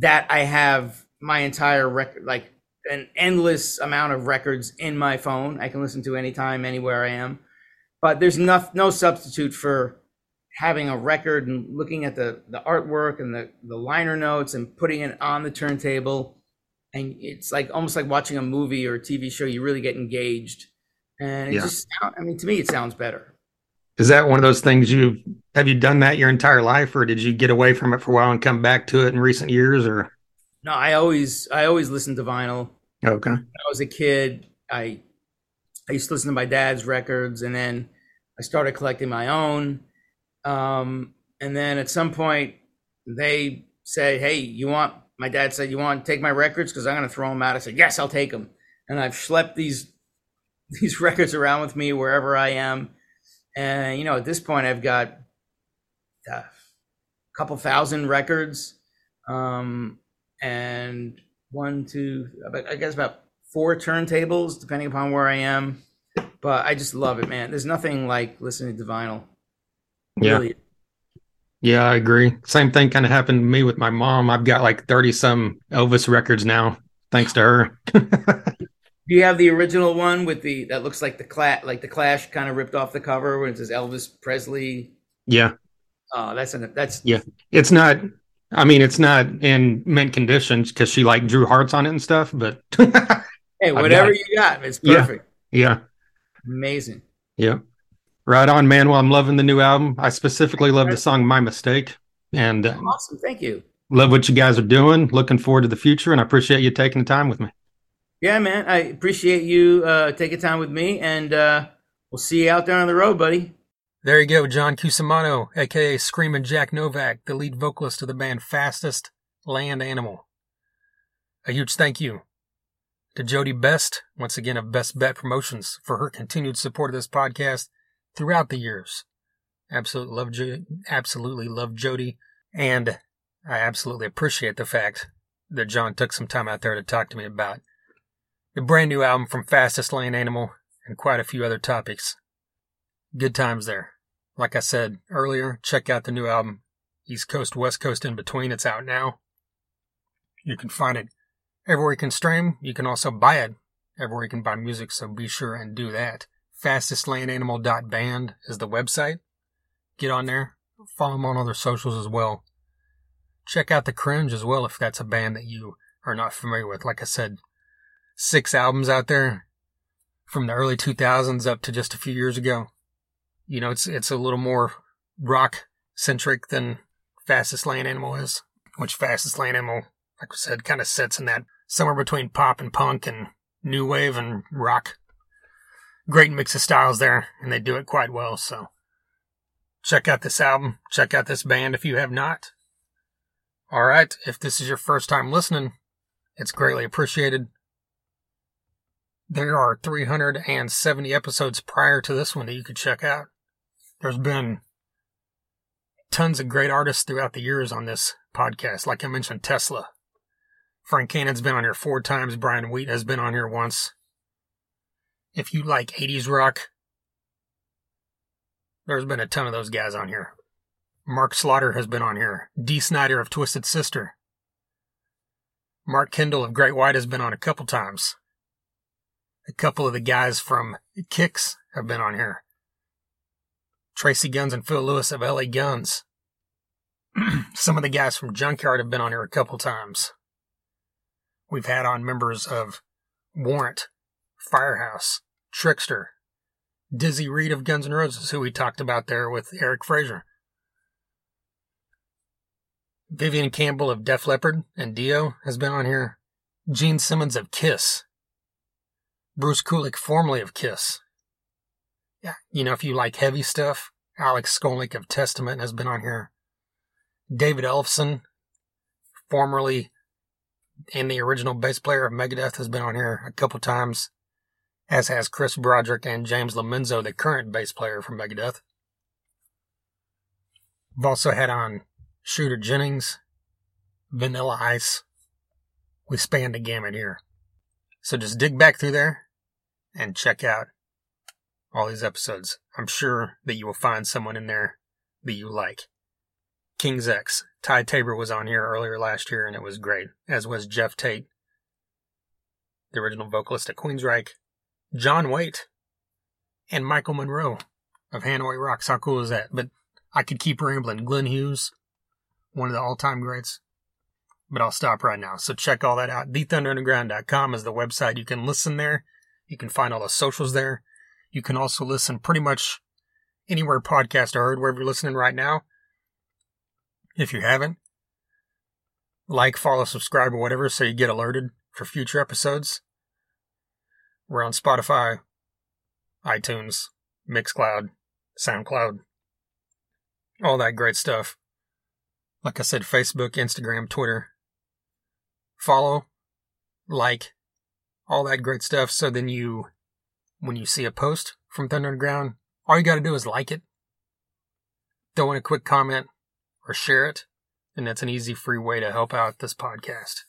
that I have my entire record, like an endless amount of records in my phone. I can listen to anytime, anywhere I am. But there's no no substitute for having a record and looking at the the artwork and the the liner notes and putting it on the turntable and it's like almost like watching a movie or a TV show you really get engaged and it yeah. just i mean to me it sounds better. Is that one of those things you have you done that your entire life or did you get away from it for a while and come back to it in recent years or? No i always i always listened to vinyl. Okay. When i was a kid i i used to listen to my dad's records and then i started collecting my own. Um, and then at some point they said hey you want my dad said you want to take my records? Because i'm going to throw them out i said yes i'll take them and i've schlepped these these records around with me wherever I am. And, you know, at this point, I've got a couple thousand records um, and one, two, I guess about four turntables, depending upon where I am. But I just love it, man. There's nothing like listening to vinyl. Yeah. Really. Yeah, I agree. Same thing kind of happened to me with my mom. I've got like 30 some Elvis records now, thanks to her. Do you have the original one with the that looks like the clash, like the Clash kind of ripped off the cover when it says Elvis Presley? Yeah. Oh, that's an that's yeah. It's not. I mean, it's not in mint conditions because she like drew hearts on it and stuff. But Hey, whatever you got, it's perfect. Yeah. Amazing. Yeah. Right on, man. Well, I'm loving the new album. I specifically love the song My Mistake. And uh, awesome. Thank you. Love what you guys are doing. Looking forward to the future. And I appreciate you taking the time with me. Yeah, man. I appreciate you uh, taking time with me. And uh, we'll see you out there on the road, buddy. There you go, John Cusimano, aka Screaming Jack Novak, the lead vocalist of the band Fastest Land Animal. A huge thank you to Jody Best, once again of Best Bet Promotions, for her continued support of this podcast throughout the years. Absolutely love, jo- absolutely love Jody, and I absolutely appreciate the fact that John took some time out there to talk to me about the brand new album from Fastest Land Animal and quite a few other topics. Good times there. Like I said earlier, check out the new album, East Coast, West Coast in Between. It's out now. You can find it Everywhere you can stream, you can also buy it everywhere you can buy music, so be sure and do that. Fastestlandanimal.band is the website. Get on there. Follow them on other socials as well. Check out The Cringe as well if that's a band that you are not familiar with. Like I said, six albums out there from the early 2000s up to just a few years ago. You know, it's it's a little more rock centric than Fastest Land Animal is, which Fastest Land Animal, like I said, kind of sits in that somewhere between pop and punk and new wave and rock. Great mix of styles there, and they do it quite well. So check out this album. Check out this band if you have not. All right, if this is your first time listening, it's greatly appreciated. There are 370 episodes prior to this one that you could check out. There's been tons of great artists throughout the years on this podcast. Like I mentioned, Tesla, Frank Hannon's been on here four times. Brian Wheat has been on here once. If you like 80s rock, there's been a ton of those guys on here. Mark Slaughter has been on here. Dee Snider of Twisted Sister. Mark Kendall of Great White has been on a couple times. A couple of the guys from Kix have been on here. Tracii Guns and Phil Lewis of LA Guns. Some of the guys from Junkyard have been on here a couple times. We've had on members of Warrant, Firehouse, Trixter, Dizzy Reed of Guns N' Roses, who we talked about there with Eric Fraser. Vivian Campbell of Def Leppard and Dio has been on here. Gene Simmons of Kiss. Bruce Kulick, formerly of Kiss. Yeah, you know, if you like heavy stuff, Alex Skolnick of Testament has been on here. David Ellefson, formerly and the original bass player of Megadeth has been on here a couple times, as has Chris Broderick and James Lomenzo, the current bass player from Megadeth. We've also had on Shooter Jennings, Vanilla Ice. We spanned the gamut here. So just dig back through there and check out all these episodes. I'm sure that you will find someone in there that you like. King's X. Ty Tabor was on here earlier last year, and it was great, as was Geoff Tate, the original vocalist at Queensryche, John Waite, and Michael Monroe of Hanoi Rocks. How cool is that? But I could keep rambling. Glenn Hughes, one of the all-time greats. But I'll stop right now. So check all that out. TheThunderUnderground.com is the website. You can listen there. You can find all the socials there. You can also listen pretty much anywhere podcasts are heard, wherever you're listening right now. If you haven't, like, follow, subscribe, or whatever so you get alerted for future episodes. We're on Spotify, iTunes, Mixcloud, SoundCloud, all that great stuff. Like I said, Facebook, Instagram, Twitter. Follow, like, all that great stuff. So then you, when you see a post from Thunder Underground, all you got to do is like it. Throw in a quick comment, or share it, and that's an easy, free way to help out this podcast.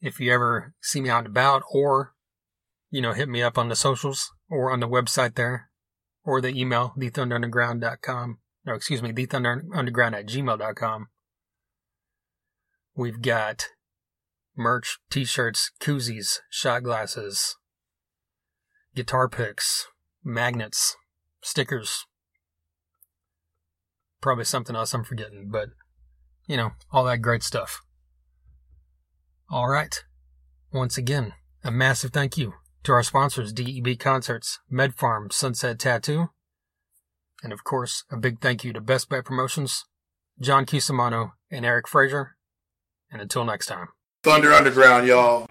If you ever see me out and about, or, you know, hit me up on the socials or on the website there, or the email, thethunderunderground.com, no, excuse me, thethunderunderground at gmail.com. We've got merch, t-shirts, koozies, shot glasses, guitar picks, magnets, stickers, Probably something else I'm forgetting, but you know, all that great stuff. All right. Once again, a massive thank you to our sponsors DEB Concerts, Med Pharm, Sunset Tattoo, and of course, a big thank you to Best Bet Promotions, John Cusimano, and Eric Fraser. And until next time. Thunder Underground, y'all.